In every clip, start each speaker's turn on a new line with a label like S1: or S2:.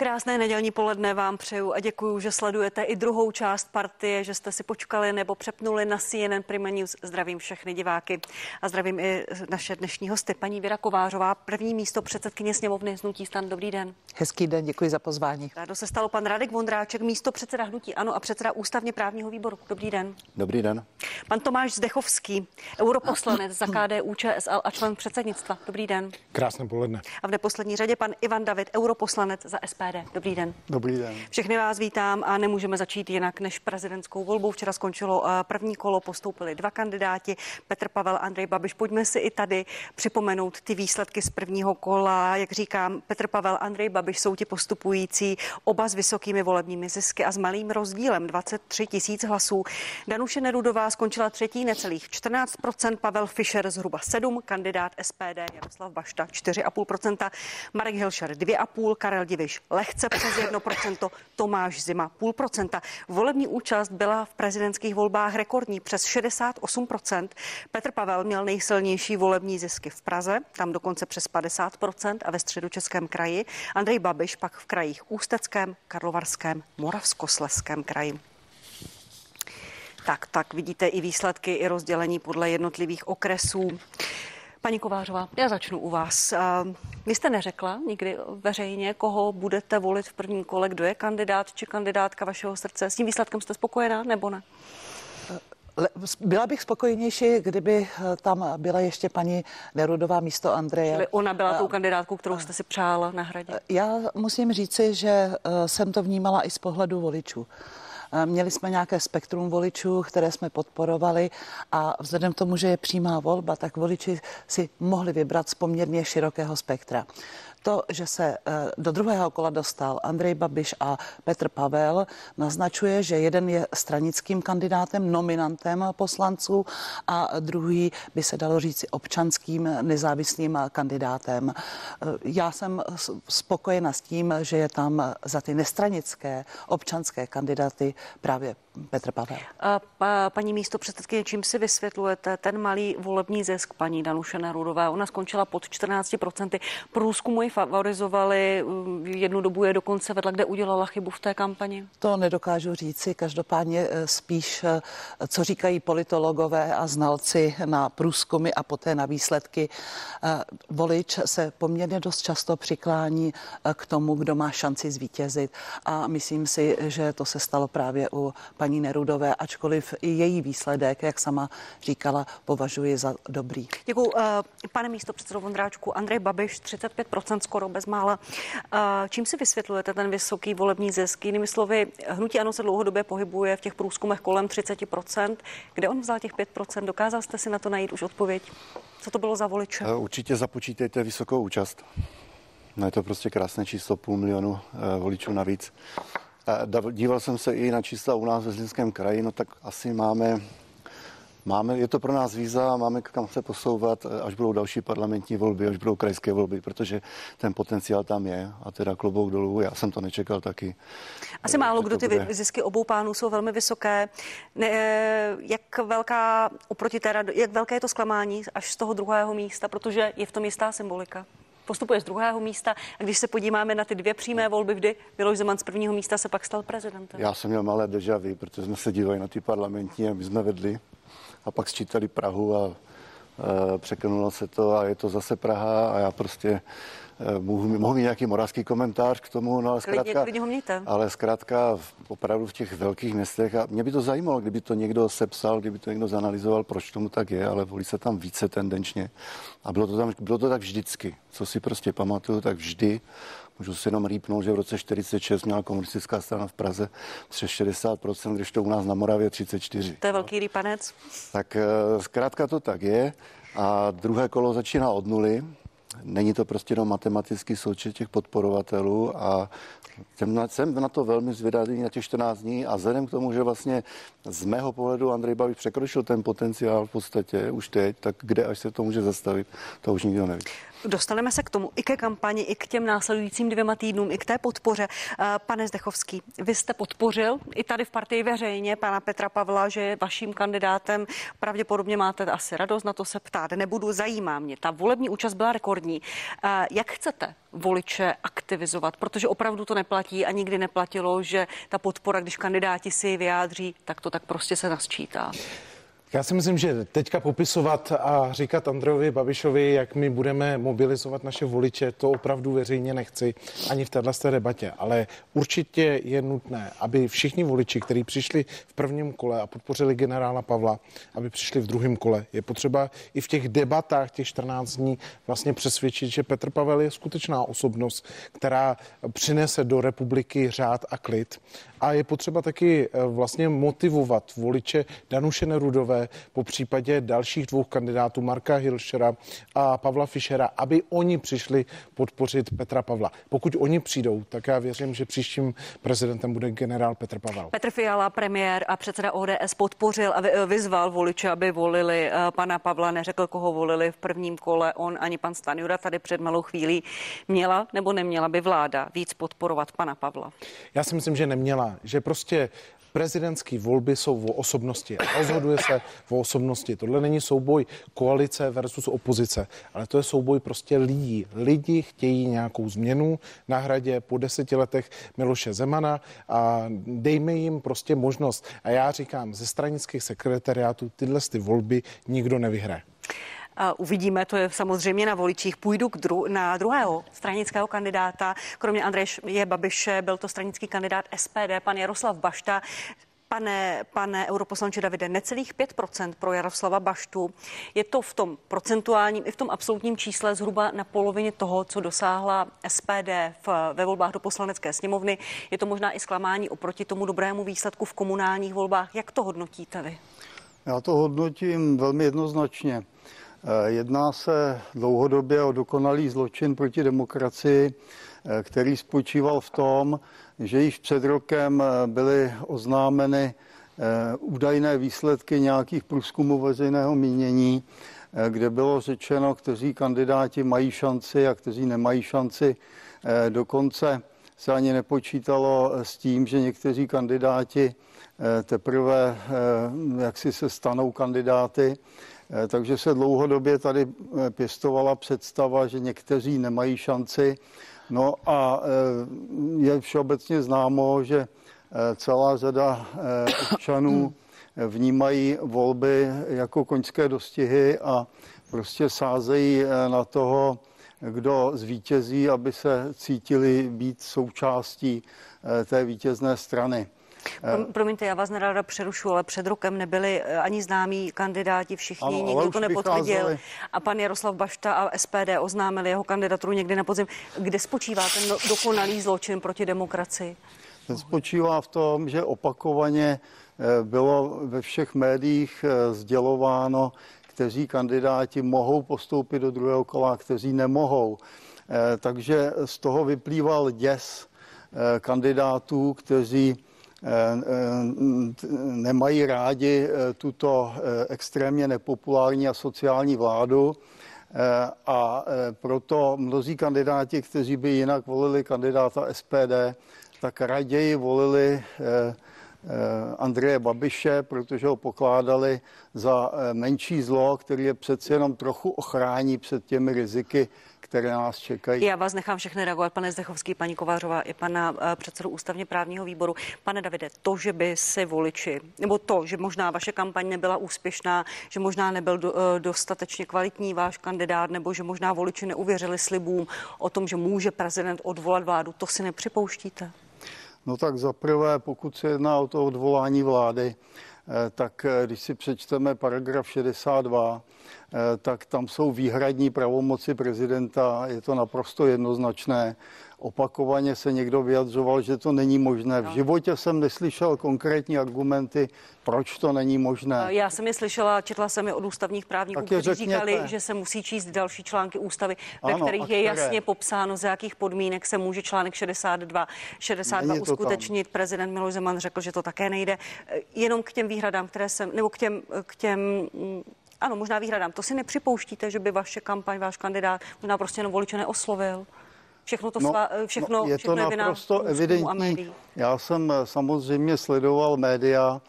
S1: Krásné nedělní poledne vám přeju a děkuji, že sledujete i druhou část partie, že jste si počkali nebo přepnuli na CNN Prima News. Zdravím všechny diváky a zdravím i naše dnešní hosty. Paní Věra Kovářová, první místo předsedkyně sněmovny Hnutí stan. Dobrý den.
S2: Hezký den, děkuji za pozvání.
S1: Rádo se stalo pan Radek Vondráček, místo předseda Hnutí Ano a předseda ústavně právního výboru. Dobrý den.
S3: Dobrý den.
S1: Pan Tomáš Zdechovský, europoslanec za KDU ČSL a člen předsednictva. Dobrý den.
S4: Krásné poledne.
S1: A v neposlední řadě pan Ivan David, europoslanec za SPD. Dobrý den.
S4: Dobrý den.
S1: Všechny vás vítám a nemůžeme začít jinak než prezidentskou volbou. Včera skončilo eh, první kolo, postoupili dva kandidáti, Petr Pavel, Andrej Babiš. Pojďme si i tady připomenout ty výsledky z prvního kola. Jak říkám, Petr Pavel, Andrej Babiš jsou ti postupující, oba s vysokými volebními zisky a s malým rozdílem 23 tisíc hlasů. Danuše Nerudová skončila třetí necelých 14% Pavel Fischer zhruba 7, kandidát SPD Jaroslav Bašta 4,5% Marek Hilšer 2,5, Karel Diviš lehce přes 1%, Tomáš Zima půl procenta. Volební účast byla v prezidentských volbách rekordní přes 68%. Petr Pavel měl nejsilnější volební zisky v Praze, tam dokonce přes 50% a ve středu Českém kraji. Andrej Babiš pak v krajích Ústeckém, Karlovarském, Moravskosleském kraji. Tak, tak vidíte i výsledky, i rozdělení podle jednotlivých okresů. Paní Kovářová, já začnu u vás. Vy jste neřekla nikdy veřejně, koho budete volit v prvním kole, kdo je kandidát či kandidátka vašeho srdce. S tím výsledkem jste spokojená nebo ne?
S2: Byla bych spokojenější, kdyby eh, tam byla ještě paní Nerudová místo Andreje.
S1: Čili ona byla tou kandidátkou, kterou jste si přála nahradit?
S2: Já musím říci, že eh, jsem to vnímala i z pohledu voličů. Měli jsme nějaké spektrum voličů, které jsme podporovali a vzhledem k tomu, že je přímá volba, tak voliči si mohli vybrat z poměrně širokého spektra. To, že se eh, do druhého kola dostal Andrej Babiš a Petr Pavel, naznačuje, že jeden je stranickým kandidátem, nominantem poslanců a druhý by se dalo říci občanským nezávislým kandidátem. Eh, já jsem spokojena s tím, že je tam za ty nestranické občanské kandidáty právě Petr Pavel. A
S1: pa, paní místo předsedkyně, čím si vysvětlujete ten malý volební zisk paní Danuše Nerudové? Ona skončila pod 14%. Průzkumu ji favorizovali, jednu dobu je dokonce vedla, kde udělala chybu v té kampani?
S2: To nedokážu říci, každopádně eh, spíš, eh, co říkají politologové a znalci na průzkumy a poté na výsledky. Eh, volič se poměrně dost často přiklání k tomu, kdo má šanci zvítězit a myslím si, že to se stalo právě u paní Nerudové, ačkoliv i její výsledek, jak sama říkala, považuji za dobrý.
S1: Děkuji. Pane místo předsedo Vondráčku, Andrej Babiš 35% skoro bezmála. Čím si vysvětlujete ten vysoký volební zisk? Jinými slovy, hnutí ano se dlouhodobě pohybuje v těch průzkumech kolem 30%. Kde on vzal těch 5%? Dokázal jste si na to najít už odpověď? Co to bylo za voliče?
S3: Eh, určitě započítejte vysokou účast. No je to prostě krásné číslo, půl milionu eh, voličů navíc. Díval jsem se i na čísla u nás ve Zlínském kraji, no tak asi máme Máme, je to pro nás víza, máme kam se posouvat, až budou další parlamentní volby, až budou krajské volby, protože ten potenciál tam je a teda klobouk dolů, já jsem to nečekal taky.
S1: Asi málo kdo ty bude. zisky obou pánů jsou velmi vysoké. Ne, jak velká, oproti teda, jak velké je to zklamání až z toho druhého místa, protože je v tom jistá symbolika? Postupuje z druhého místa. A když se podíváme na ty dvě přímé volby, kdy Miloš Zeman z prvního místa se pak stal prezidentem.
S3: Já jsem měl malé deja protože jsme se dívali na ty parlamentní a my jsme vedli a pak sčítali Prahu a e, překlenulo se to a je to zase Praha a já prostě mohu, mohu mít nějaký moravský komentář k tomu, no ale zkrátka,
S1: klidně ho mějte.
S3: ale zkrátka opravdu v těch velkých městech a mě by to zajímalo, kdyby to někdo sepsal, kdyby to někdo zanalizoval, proč tomu tak je, ale volí se tam více tendenčně a bylo to, tam, bylo to tak vždycky, co si prostě pamatuju, tak vždy Můžu si jenom rýpnout, že v roce 46 měla komunistická strana v Praze přes 60%, když to u nás na Moravě 34.
S1: To je velký rýpanec.
S3: Tak eh, zkrátka to tak je. A druhé kolo začíná od nuly. Není to prostě jenom matematický součet těch podporovatelů a jsem na, jsem na to velmi zvědavý na těch 14 dní a vzhledem k tomu, že vlastně z mého pohledu Andrej Babiš překročil ten potenciál v podstatě už teď, tak kde až se to může zastavit, to už nikdo neví.
S1: Dostaneme se k tomu i ke kampani, i k těm následujícím dvěma týdnům, i k té podpoře. Eh, pane Zdechovský, vy jste podpořil i tady v partii veřejně pana Petra Pavla, že je vaším kandidátem. Pravděpodobně máte asi radost, na to se ptát nebudu. Zajímá mě, ta volební účast byla rekordní. Eh, jak chcete voliče aktivizovat? Protože opravdu to neplatí a nikdy neplatilo, že ta podpora, když kandidáti si vyjádří, tak to tak prostě se nasčítá.
S4: Já si myslím, že teďka popisovat a říkat Andrejovi Babišovi, jak my budeme mobilizovat naše voliče, to opravdu veřejně nechci ani v této debatě, ale určitě je nutné, aby všichni voliči, kteří přišli v prvním kole a podpořili generála Pavla, aby přišli v druhém kole. Je potřeba i v těch debatách těch 14 dní vlastně přesvědčit, že Petr Pavel je skutečná osobnost, která přinese do republiky řád a klid. A je potřeba taky eh, vlastně motivovat voliče Danuše Nerudové, po případě dalších dvou kandidátů, Marka Hilšera a Pavla Fischera, aby oni přišli podpořit Petra Pavla. Pokud oni přijdou, tak já věřím, že příštím prezidentem bude generál Petr Pavel.
S1: Petr Fiala, premiér a předseda ODS podpořil a vyzval voliče, aby volili eh, pana Pavla, neřekl, koho volili v prvním kole. On ani pan Stanjura tady před malou chvílí měla nebo neměla by vláda víc podporovat pana Pavla?
S4: Já si myslím, že neměla že prostě prezidentské volby jsou o osobnosti rozhoduje se o osobnosti. Tohle není souboj koalice versus opozice, ale to je souboj prostě lidí. Lidi chtějí nějakou změnu na hradě po deseti letech Miloše Zemana a dejme jim prostě možnost. A já říkám, ze stranických sekretariátů tyhle ty volby nikdo nevyhraje.
S1: Uvidíme, to je samozřejmě na voličích. Půjdu k dru- na druhého stranického kandidáta. Kromě Andreje Babiše byl to stranický kandidát SPD, pan Jaroslav Bašta. Pane, pane europoslanče Davide, necelých 5% pro Jaroslava Baštu. Je to v tom procentuálním i v tom absolutním čísle zhruba na polovině toho, co dosáhla SPD v, ve volbách do poslanecké sněmovny. Je to možná i zklamání oproti tomu dobrému výsledku v komunálních volbách. Jak to hodnotíte vy?
S5: Já to hodnotím velmi jednoznačně. Eh, jedná se dlouhodobě o dokonalý zločin proti demokracii, eh, který spočíval v tom, že již před rokem eh, byly oznámeny údajné výsledky nějakých průzkumů veřejného mínění, kde bylo řečeno, kteří kandidáti mají šanci a kteří nemají šanci. Dokonce se ani nepočítalo s tím, že někteří kandidáti teprve jak si se stanou kandidáty. Eh, takže se dlouhodobě tady eh, pěstovala představa, že někteří nemají šanci. No a eh, je všeobecně známo, že celá řada občanů vnímají volby jako koňské dostihy a prostě sázejí na toho, kdo zvítězí, aby se cítili být součástí té vítězné strany.
S1: Promiňte, já vás nerada přerušu, ale před rokem nebyli eh, ani známí kandidáti, všichni, ano, nikdo to nepotvrdil. Vycházeli. A pan Jaroslav Bašta a SPD oznámili jeho kandidaturu někdy na podzim. Kde spočívá ten dokonalý zločin proti demokracii?
S5: Ten spočívá v tom, že opakovaně eh, bylo ve všech médiích eh, sdělováno, kteří kandidáti mohou postoupit do druhého kola, kteří nemohou. Takže z toho vyplýval děs kandidátů, kteří Eh, eh, nemají rádi eh, tuto extrémně nepopulární a sociální vládu. A proto mnozí kandidáti, kteří by jinak volili kandidáta SPD, tak raději volili Andreje Babiše, protože ho pokládali za menší zlo, který je přeci jenom trochu ochrání před těmi riziky, které nás čekají.
S1: Já vás nechám všechny reagovat, pane Zdechovský, paní Kovářová i pana eh, předsedu ústavně právního výboru. Pane Davide, to, že by si voliči, nebo to, že možná vaše kampaň nebyla úspěšná, že možná nebyl do, eh, dostatečně kvalitní váš kandidát, nebo že možná voliči neuvěřili slibům o tom, že může prezident odvolat vládu, to si nepřipouštíte?
S5: No tak zaprvé, pokud se jedná o to odvolání vlády, tak když si přečteme paragraf 62, Eh, tak tam jsou výhradní pravomoci prezidenta, je to naprosto jednoznačné. Opakovaně se někdo vyjadřoval, že to není možné. V no. životě jsem neslyšel konkrétní argumenty, proč to není možné.
S1: Eh, já jsem je slyšela, četla jsem je od ústavních právníků, kteří řekněte. říkali, že se musí číst další články ústavy, ve ano, kterých je jasně popsáno, za jakých podmínek se může článek 62, 62 uskutečnit. Tam. Prezident Miloš Zeman řekl, že to také nejde. Eh, jenom k těm výhradám, které jsem, nebo k těm, k těm mm, ano, možná výhradám. To si nepřipouštíte, že by vaše kampaň, váš kandidát možná prostě jenom voliče neoslovil? Všechno to,
S5: No,
S1: svá, všechno,
S5: no, je
S1: všechno
S5: to
S1: je
S5: naprosto evidentní. Já jsem eh, samozřejmě sledoval média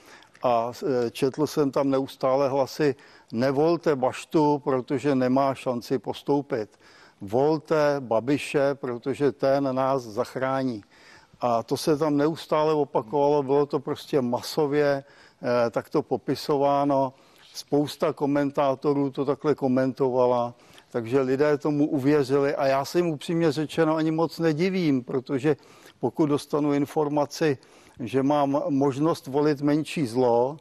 S5: a eh, četl jsem tam neustále hlasy nevolte Baštu, protože nemá šanci postoupit. Volte Babiše, protože ten nás zachrání. A to se tam neustále opakovalo, bylo to prostě masově eh, takto popisováno. Spousta komentátorů to takhle komentovala, takže lidé tomu uvěřili a já se jim upřímně řečeno ani moc nedivím, protože pokud dostanu informaci, že mám možnost volit menší zlo,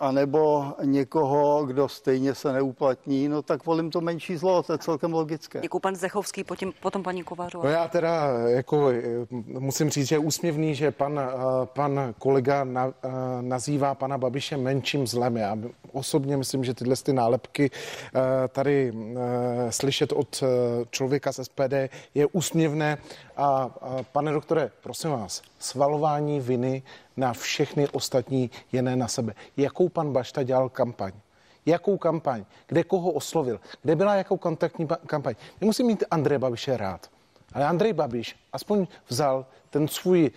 S5: anebo někoho, kdo stejně se neuplatní, no tak volím to menší zlo, to je celkem logické.
S1: Děkuji pan Zdechovský, potom, potom paní Kovářová.
S4: No já teda jako eh, musím říct, že je úsměvný, že pan, eh, pan kolega na, eh, nazývá pana Babiše menším zlem. Já osobně myslím, že tyhle ty nálepky tady slyšet od člověka z SPD je úsměvné. A pane doktore, prosím vás, svalování viny na všechny ostatní je ne na sebe. Jakou pan Bašta dělal kampaň? Jakou kampaň? Kde koho oslovil? Kde byla jakou kontaktní kampaň? Nemusí mít Andrej Babiše rád. Ale Andrej Babiš aspoň vzal ten svůj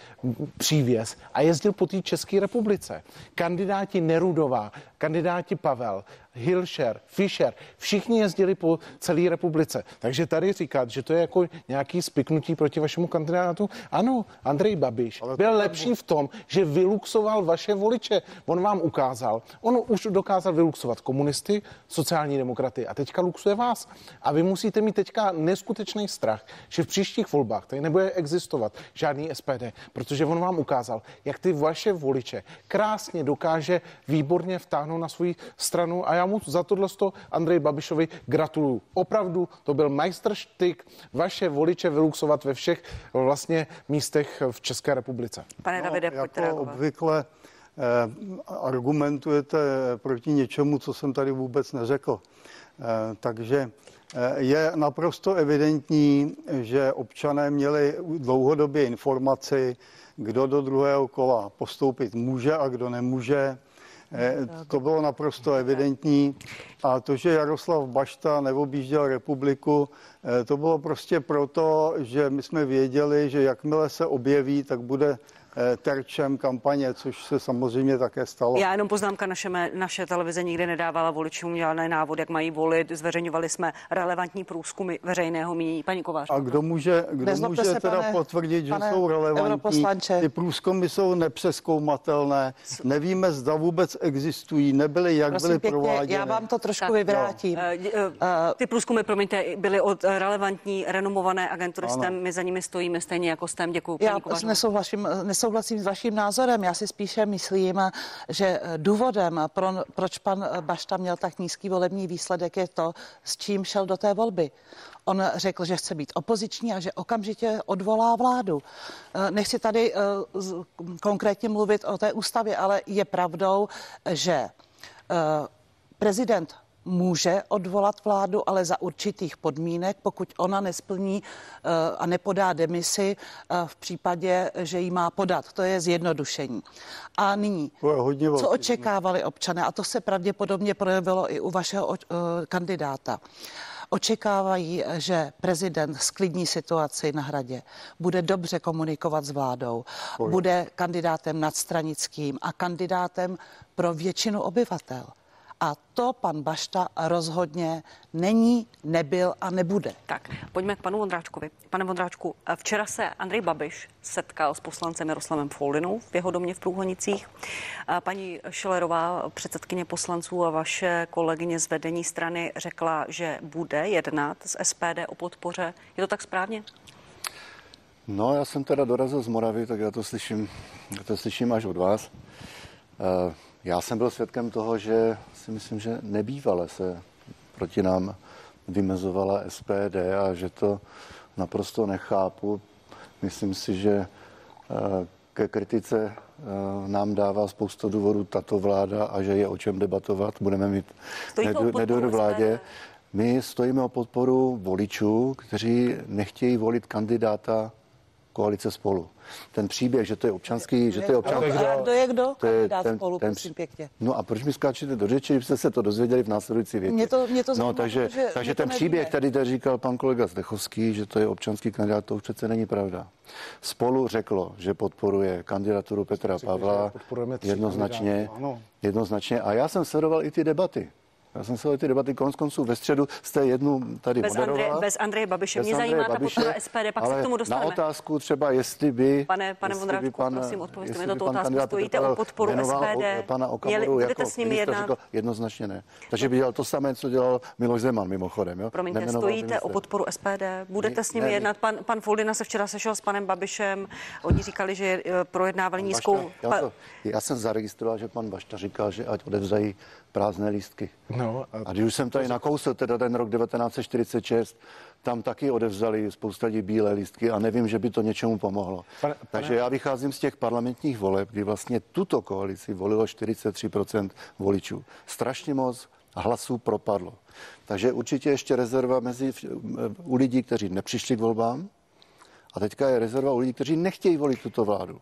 S4: přívěs a jezdil po té České republice. Kandidáti Nerudová, kandidáti Pavel, Hilšer, Fischer, všichni jezdili po celé republice. Takže tady říkat, že to je jako nějaký spiknutí proti vašemu kandidátu, ano, Andrej Babiš
S5: Ale
S4: byl
S5: to-
S4: lepší v tom, že vyluxoval vaše voliče. On vám ukázal, on už dokázal vyluxovat komunisty, sociální demokraty a teďka luxuje vás. A vy musíte mít teďka neskutečný strach, že v příštích volbách tady nebude existovat žádný SPD, protože on vám ukázal, jak ty vaše voliče krásně dokáže výborně vtáhnout na svou stranu a já mu za tohle Andrej Babišovi gratuluju. Opravdu to byl majstrštyk vaše voliče vyluxovat ve všech vlastně místech v České republice.
S1: Pane Davide, pojďte
S5: jako
S1: reagovat.
S5: obvykle eh, argumentujete proti něčemu, co jsem tady vůbec neřekl. Eh, takže eh, je naprosto evidentní, že občané měli dlouhodobě informaci, kdo do druhého kola postoupit může a kdo nemůže. Eh, To bylo naprosto evidentní. A to, že Jaroslav Bašta neobjížděl republiku, eh, to bylo prostě proto, že my jsme věděli, že jakmile se objeví, tak bude eh, terčem kampaně, což se samozřejmě také stalo.
S1: Já jenom poznámka, naše, naše televize nikdy nedávala voličům žádný návod, jak mají volit. Zveřejňovali jsme relevantní průzkumy veřejného mínění. Paní Kovář.
S5: A kdo může, kdo
S2: Nezlobte
S5: může
S2: se,
S5: teda
S2: pane-
S5: potvrdit, že
S2: pane
S5: jsou relevantní? Ty průzkumy jsou nepřeskoumatelné, nevíme, zda vůbec existují, nebyly, jak
S2: Prosím
S5: byly
S2: pěkně,
S5: prováděny.
S2: já vám to trošku
S1: Tak,
S2: vyvrátím.
S1: Eh, eh, Ty průzkumy, promiňte, byly od eh, relevantní, renomované agentury. STEM. My za nimi stojíme stejně jako STEM. Děkuji.
S2: Já
S1: Paní Kovářová.
S2: nesouhlasím, nesouhlasím s vaším názorem. Já si spíše myslím, že důvodem, pro, proč pan Bašta měl tak nízký volební výsledek, je to, s čím šel do té volby. On řekl, že chce být opoziční a že okamžitě odvolá vládu. Eh, Nechci tady eh, konkrétně mluvit o té ústavě, ale je pravdou, že eh, prezident může odvolat vládu, ale za určitých podmínek, pokud ona nesplní eh, a nepodá demisi eh, v případě, že jí má podat. To je zjednodušení. A nyní,
S5: hodně
S2: co očekávali občané, a to se pravděpodobně projevilo i u vašeho eh, kandidáta. Očekávají, že prezident sklidní situaci na hradě, bude dobře komunikovat s vládou, bude kandidátem nadstranickým a kandidátem pro většinu obyvatel. A to pan Bašta rozhodně není, nebyl a nebude.
S1: Tak, pojďme k panu Vondráčkovi. Pane Vondráčku, eh, včera se Andrej Babiš setkal s poslancem Jaroslavem Foldinou v jeho domě v Průhonicích. A Paní Šilerová, předsedkyně poslanců a vaše kolegyně z vedení strany řekla, že bude jednat s SPD o podpoře. Je to tak správně?
S3: No, já jsem teda dorazil z Moravy, tak já to slyším, já to slyším až od vás. Já jsem byl svědkem toho, že si myslím, že nebývale se proti nám vymezovala SPD a že to naprosto nechápu. Myslím si, že eh, ke kritice eh, nám dává spoustu důvodů tato vláda a že je o čem debatovat. Budeme mít nedůvěru vládě. My stojíme o podporu voličů, kteří nechtějí volit kandidáta koalice spolu. Ten příběh, že to je občanský, že to je občanský.
S2: A kdo je kdo?
S3: To je
S2: Kandidát
S3: ten,
S2: spolu,
S3: ten,
S2: prosím pěkně.
S3: No a proč mi skáčete do řeči, když jste se to dozvěděli v následující větě?
S2: Mě to- mě to
S3: no,
S2: zajímá,
S3: takže,
S2: protože
S3: takže ten příběh, který tady říkal pan kolega Zdechovský, že to je občanský kandidát, to už přece není pravda. Spolu řeklo, že podporuje kandidaturu Petra Pavla jednoznačně, jednoznačně. A já jsem sledoval i ty debaty. Já jsem sledoval ty debaty konec konců ve středu jste jednu tady
S1: Bez
S3: moderovala.
S1: Andreje, bez Andreje Babiše. Mě
S3: Bez
S1: zajímá
S3: Andreje
S1: ta podpora SPD, pak se
S3: ale
S1: k tomu dostaneme.
S3: Na otázku třeba, jestli by...
S1: Pane- pane
S3: jestli
S1: Vondráčku,
S3: by
S1: prosím, odpovězte mi na
S3: pan
S1: otázku. Stojíte o podporu SPD?
S3: o- pana
S1: Měli-
S3: Okamuru
S1: budete
S3: jako
S1: s nimi jednat?
S3: řekl, jednoznačně ne. Takže by dělal to samé, co dělal Miloš Zeman mimochodem. Jo?
S1: Promiňte,
S3: Nemenoval
S1: stojíte
S3: ministra.
S1: o podporu SPD? Budete
S3: Ne,
S1: s nimi
S3: ne,
S1: jednat? Pan, pan Foldina se včera sešel s panem Babišem. Oni říkali, že eh, projednávali nízkou...
S3: Já, to, já jsem zaregistroval, že pan Bašta říkal, že ať odevzají prázdné lístky.
S4: No,
S3: A když už jsem tady nakousil teda ten rok 1946, tam taky odevzali spousta lidí bílé lístky a nevím, že by to něčemu pomohlo.
S4: Pane-
S3: Takže já vycházím z těch parlamentních voleb, kdy vlastně tuto koalici volilo 43% voličů. Strašně moc hlasů propadlo. Takže určitě ještě rezerva mezi u lidí, kteří nepřišli k volbám, a teďka je rezerva u lidí, kteří nechtějí volit tuto vládu.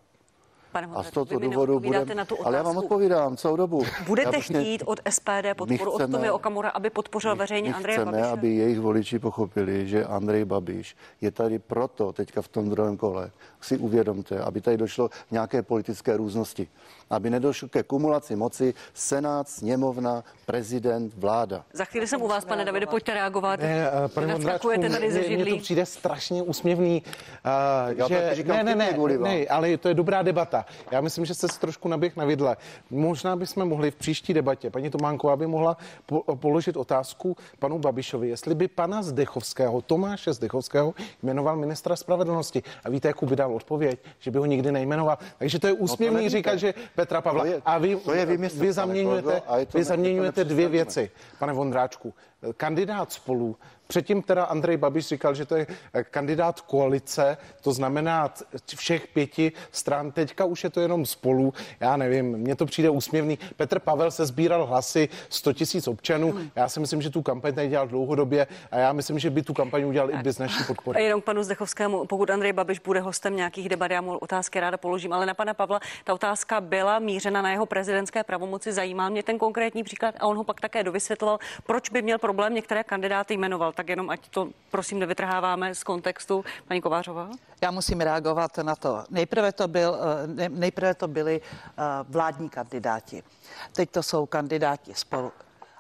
S1: Pane
S3: A z tohoto důvodu budeme...
S1: na tu
S3: Ale já vám odpovídám celou dobu.
S1: Budete chtít od SPD podporu od
S3: chceme-
S1: Tomio Okamura, aby podpořil veřejně Andreje
S3: chceme,
S1: Babiše?
S3: aby jejich voliči pochopili, že Andrej Babiš je tady proto teďka v tom druhém kole. Si uvědomte, aby tady došlo k nějaké politické různosti. Aby nedošlo ke kumulaci moci Senát, sněmovna, prezident, vláda.
S1: Za chvíli jsem u vás, pane Davide, pojďte reagovat.
S4: Ne, eh, pane Vondráčku,
S1: tady ze
S4: mně, mně to
S1: židlí.
S4: přijde strašně úsměvný. Uh,
S3: Já
S4: že,
S3: říkám
S4: ne, ne, ne, ne, ale to je dobrá debata. Já myslím, že jste se trošku naběh na vidle. Možná bychom mohli v příští debatě, paní Tománková by mohla po, položit otázku panu Babišovi, jestli by pana Zdechovského, Tomáše Zdechovského, jmenoval ministra spravedlnosti. A víte, jakou by dal odpověď, že by ho nikdy nejmenoval. Takže to je úsměvný
S3: No
S4: říkat, že Petra Pavla.
S3: To je-
S4: a vy,
S3: to je vymysl,
S4: vy zaměňujete,
S3: kolego, a je to
S4: vy zaměňujete dvě věci, pane Vondráčku. Kandidát spolu. Předtím teda Andrej Babiš říkal, že to je eh, kandidát koalice, to znamená všech pěti stran. Teďka už je to jenom spolu. Já nevím, mně to přijde úsměvný. Petr Pavel se sbíral hlasy 100 tisíc občanů. Já si myslím, že tu kampaň tady dělal dlouhodobě a já myslím, že by tu kampaň udělal i bez naší
S1: A
S4: podpory.
S1: jenom k panu Zdechovskému, pokud Andrej Babiš bude hostem nějakých debat, já mu otázky ráda položím, ale na pana Pavla ta otázka byla mířena na jeho prezidentské pravomoci. Zajímá mě ten konkrétní příklad a on ho pak také dovysvětloval, proč by měl problém některé kandidáty jmenoval. Tak jenom ať to prosím nevytrháváme z kontextu. Paní Kovářová?
S2: Já musím reagovat na to. Nejprve to, byl, eh, ne- nejprve to byli eh, vládní kandidáti. Teď to jsou kandidáti spolu.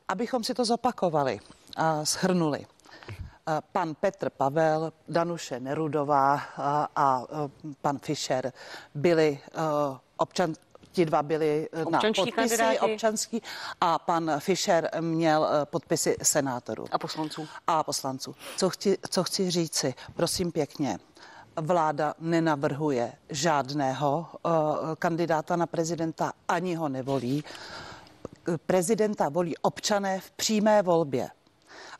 S2: Abychom si to zopakovali a shrnuli. Eh, Pan Petr Pavel, Danuše Nerudová a, pan Fischer byli občan, ti dva byli eh, na podpisy
S1: kandidáti.
S2: občanský a pan Fischer měl eh, podpisy senátorů
S1: A poslanců.
S2: a poslanců. Co chci, co chci říci, prosím pěkně, vláda nenavrhuje žádného uh, kandidáta na prezidenta, ani ho nevolí. Prezidenta volí občané v přímé volbě.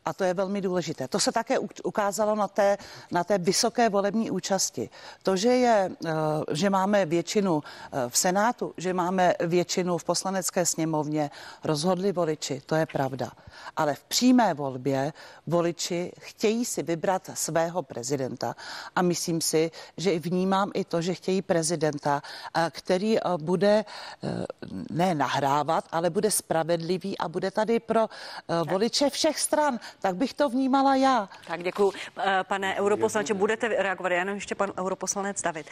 S2: A to je velmi důležité. To se také ukázalo na té, na té vysoké volební účasti. To, že, je, eh, že máme většinu eh, v Senátu, že máme většinu v poslanecké sněmovně, rozhodli voliči, to je pravda. Ale v přímé volbě voliči chtějí si vybrat svého prezidenta a myslím si, že vnímám i to, že chtějí prezidenta, eh, který eh, bude eh, ne nahrávat, ale bude spravedlivý a bude tady pro voliče všech stran. Tak bych to vnímala já.
S1: Tak děkuji. Pane europoslanče, budete reagovat, jenom ještě pan europoslanec David.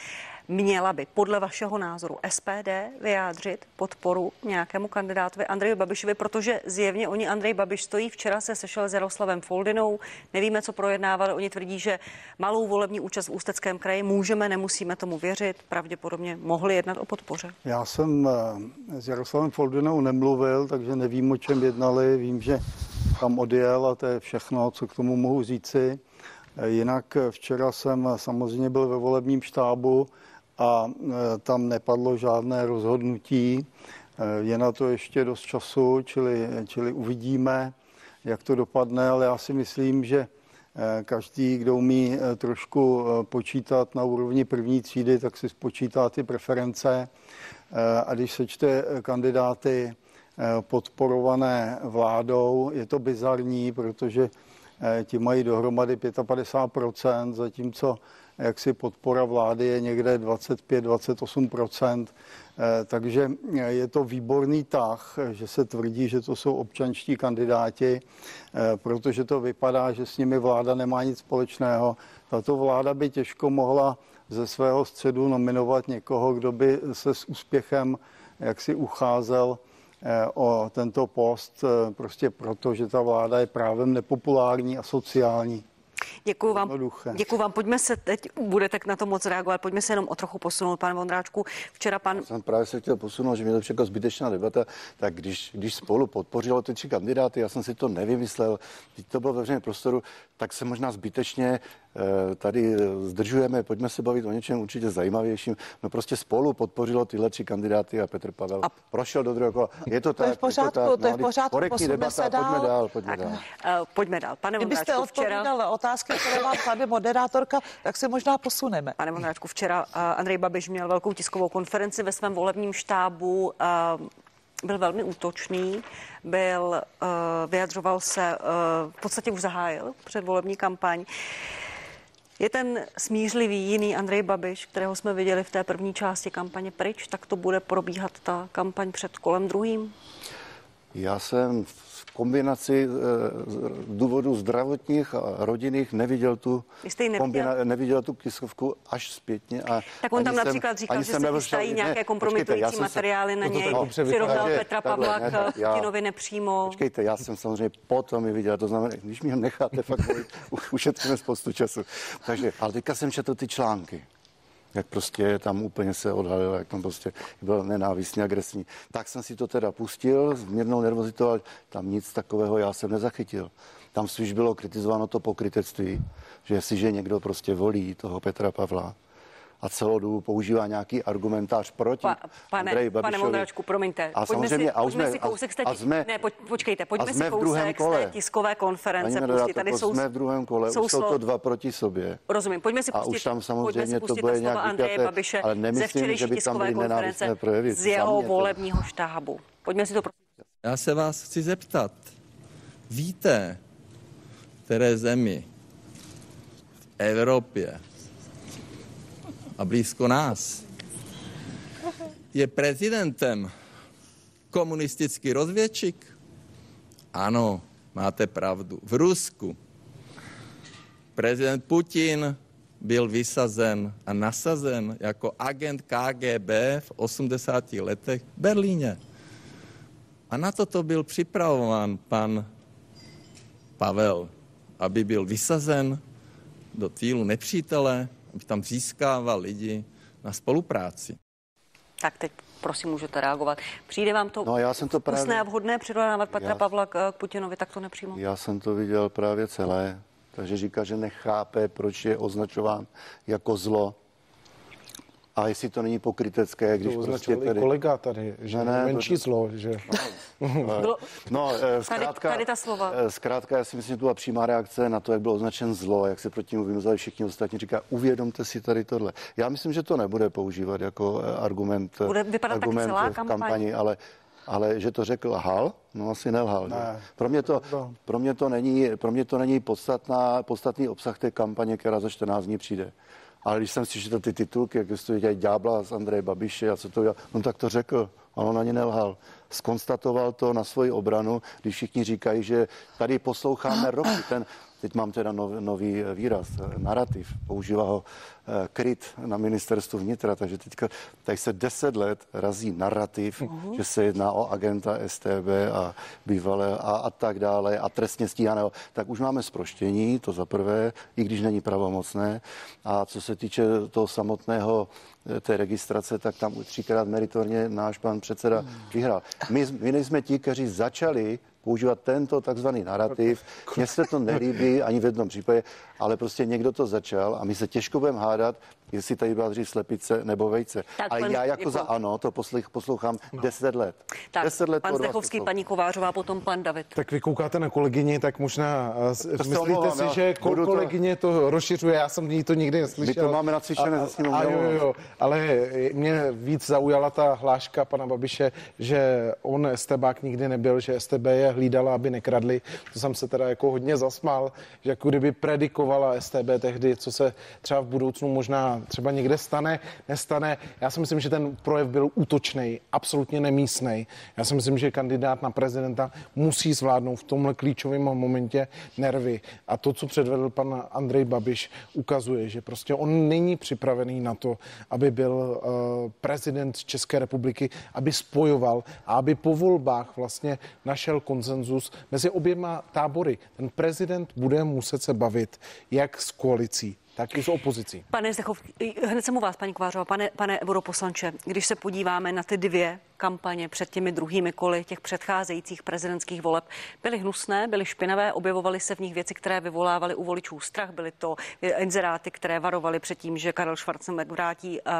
S1: Měla by podle vašeho názoru SPD vyjádřit podporu nějakému kandidátovi Andreji Babišovi, protože zjevně oni Andrej Babiš stojí. Včera se sešel s Jaroslavem Foldinou, nevíme, co projednávali. Oni tvrdí, že malou volební účast v Ústeckém kraji můžeme, nemusíme tomu věřit. Pravděpodobně mohli jednat o podpoře.
S5: Já jsem eh, s Jaroslavem Foldinou nemluvil, takže nevím, o čem jednali. Vím, že tam odjel a to je všechno, co k tomu mohu říci. Eh, Jinak eh, včera jsem samozřejmě byl ve volebním štábu a tam nepadlo žádné rozhodnutí. Eh, Je na to ještě dost času, čili, čili uvidíme, jak to dopadne, ale já si myslím, že eh, každý, kdo umí eh, trošku počítat na úrovni první třídy, tak si spočítá ty preference a když sečte kandidáty podporované vládou, je to bizarní, protože ti mají dohromady 55%, zatímco jak si podpora vlády je někde 25-28%. Eh, takže je to výborný tah, že se tvrdí, že to jsou občanští kandidáti, eh, protože to vypadá, že s nimi vláda nemá nic společného. Tato vláda by těžko mohla ze svého středu nominovat někoho, kdo by se s úspěchem jaksi ucházel eh, o tento post, prostě proto, že ta vláda je právem nepopulární a sociální.
S1: Děkuji vám. Děkuji vám. Pojďme se teď, budete na to moc reagovat, pojďme se jenom o trochu posunout, pane Vondráčku. Včera pan... Já
S3: jsem právě se chtěl posunout, že mě to všechno zbytečná debata, tak když, když spolu podpořilo ty tři kandidáty, já jsem si to nevymyslel, teď to bylo ve veřejném prostoru, tak se možná zbytečně tady zdržujeme, pojďme se bavit o něčem určitě zajímavějším. No prostě spolu podpořilo tyhle tři kandidáty a Petr Pavel a prošel do druhého kola.
S2: Je to, to tak, je v pořádku, je to, tak, to je v no, pořádku,
S3: korektní debata, se dál. pojďme dál, pojďme tak, dál.
S1: Uh, pojďme dál. Pane
S2: Kdybyste odpovídal včera... otázky, které má tady moderátorka, tak se možná posuneme.
S1: Pane Vondráčku, včera uh, Andrej Babiš měl velkou tiskovou konferenci ve svém volebním štábu. Uh, byl velmi útočný, byl, uh, vyjadřoval se, uh, v podstatě už zahájil předvolební kampaň. Uh, je ten smířlivý jiný Andrej Babiš, kterého jsme viděli v té první části kampaně pryč, tak to bude probíhat ta kampaň před kolem druhým?
S3: Já jsem kombinaci z důvodů zdravotních a rodinných neviděl tu, kombina, neviděl tu kiskovku až zpětně. A
S1: tak on tam například jsem, říkal, že se chystají nějaké kompromitující materiály na něj. Přirovnal Petra Pavla k Putinovi nepřímo.
S3: Počkejte, já jsem samozřejmě potom i viděl, to znamená, když mi ho necháte fakt mluvit, ušetříme spoustu času. Takže, ale teďka jsem četl ty články jak prostě tam úplně se odhalil, jak tam prostě byl nenávistný, agresivní. Tak jsem si to teda pustil s mírnou nervozitou, ale tam nic takového já jsem nezachytil. Tam spíš bylo kritizováno to pokrytectví, že jestliže někdo prostě volí toho Petra Pavla, a celou dobu používá nějaký argumentář proti pa,
S1: pane,
S3: Andreji Babišovi.
S1: Pane Vondračku, promiňte.
S3: A pojďme samozřejmě,
S1: si, a pojďme jsme, si kousek z té, a jsme, ne, pojď, počkejte, pojďme si kousek z té tiskové konference.
S3: Pustit. Tady jsou, jsme v druhém kole, jsou, už jsou to dva proti sobě.
S1: Rozumím, pojďme si pustit,
S3: a už tam samozřejmě to bude nějak Andreje Babiše ale nemyslím, že by tam byly nenávistné projevy.
S1: Z jeho volebního štábu. Pojďme si to prosím.
S6: Já se vás chci zeptat. Víte, které zemi v Evropě a blízko nás je prezidentem komunistický rozvědčík? Ano, máte pravdu. V Rusku prezident Putin byl vysazen a nasazen jako agent KGB v 80. letech v Berlíně. A na toto byl připravován pan Pavel, aby byl vysazen do týlu nepřítele aby tam získával lidi na spolupráci.
S1: Tak teď prosím, můžete reagovat. Přijde vám to,
S3: no, já jsem to právě...
S1: a vhodné přirovnávat Petra já... Pavla k, k Putinovi, tak to nepřímo?
S3: Já jsem to viděl právě celé, takže říká, že nechápe, proč je označován jako zlo a jestli to není pokrytecké, když to prostě
S4: tady... kolega tady, že ne, ne, menší to... zlo, že...
S3: No, no eh, zkrátka,
S1: tady, tady ta slova.
S3: Eh, zkrátka, já si myslím, že to byla přímá reakce na to, jak byl označen zlo, jak se proti němu vymazali všichni ostatní. Říká, uvědomte si tady tohle. Já myslím, že to nebude používat jako eh, argument,
S1: bude vypadat argument celá
S3: v kampani, ale ale že to řekl lhal, no asi nelhal. Ne. Pro, mě to, pro, mě to není, pro mě to není podstatná, podstatný obsah té kampaně, která za 14 dní přijde. Ale když jsem si četl ty titulky, jak to dělají Ďábla z Andreje Babiše a co to dělal, no tak to řekl. A on ani nelhal. Skonstatoval to na svoji obranu, když všichni říkají, že tady posloucháme roky. Ten, teď mám teda nov, nový výraz, narrativ, používá ho eh, kryt na ministerstvu vnitra, takže teďka tady se deset let razí narrativ, uh-huh. že se jedná o agenta STB a bývalé a, a tak dále a trestně stíhaného. Tak už máme sproštění, to za prvé, i když není pravomocné. A co se týče toho samotného eh, té registrace, tak tam třikrát meritorně náš pan předseda hmm. vyhrál. My, my nejsme ti, kteří začali používat tento takzvaný narrativ. Mně se to nelíbí ani v jednom případě, ale prostě někdo to začal a my se těžko budeme hádat, jestli tady byla dřív slepice nebo vejce.
S1: Tak,
S3: Ale
S1: pan-
S3: já jako
S1: děkuju.
S3: za ano to poslech, poslouchám
S4: No.
S3: 10 let.
S1: Tak,
S3: 10 let
S1: pan Zdechovský, paní Kovářová, potom pan David.
S4: Tak vy koukáte na kolegyni, tak možná uh,
S3: se
S4: myslíte
S3: omlouvám,
S4: si,
S3: já
S4: že ko-
S3: budu to-
S4: kolegyně to rozšiřuje, já jsem to nikdy neslyšel.
S3: My to máme nacvičené
S4: A-
S3: za sněmovnou,
S4: a jo, jo, jo, ale mě víc zaujala ta hláška pana Babiše, že on STBák nikdy nebyl, že STB je hlídala, aby nekradli. To jsem se teda jako hodně zasmál, že jako kdyby predikovala STB tehdy, co se třeba v budoucnu možná třeba někde stane, nestane. Já si myslím, že ten projev byl útočný, absolutně nemístný. Já si myslím, že kandidát na prezidenta musí zvládnout v tomhle klíčovém momentě nervy. A to, co předvedl pan Andrej Babiš, ukazuje, že prostě on není připravený na to, aby byl uh, prezident České republiky, aby spojoval a aby po volbách vlastně našel konsenzus mezi oběma tábory. Ten prezident bude muset se bavit jak s koalicí, tak i s opozicí.
S1: Pane Zdechov, hned jsem u vás, paní Kovářová, pane, pane europoslanče, když se podíváme na ty dvě kampaně před těmi druhými koly těch předcházejících prezidentských voleb, byly hnusné, byly špinavé, objevovaly se v nich věci, které vyvolávaly u voličů strach, byly to inzeráty, které varovaly před tím, že Karel Schwarzenberg vrátí uh,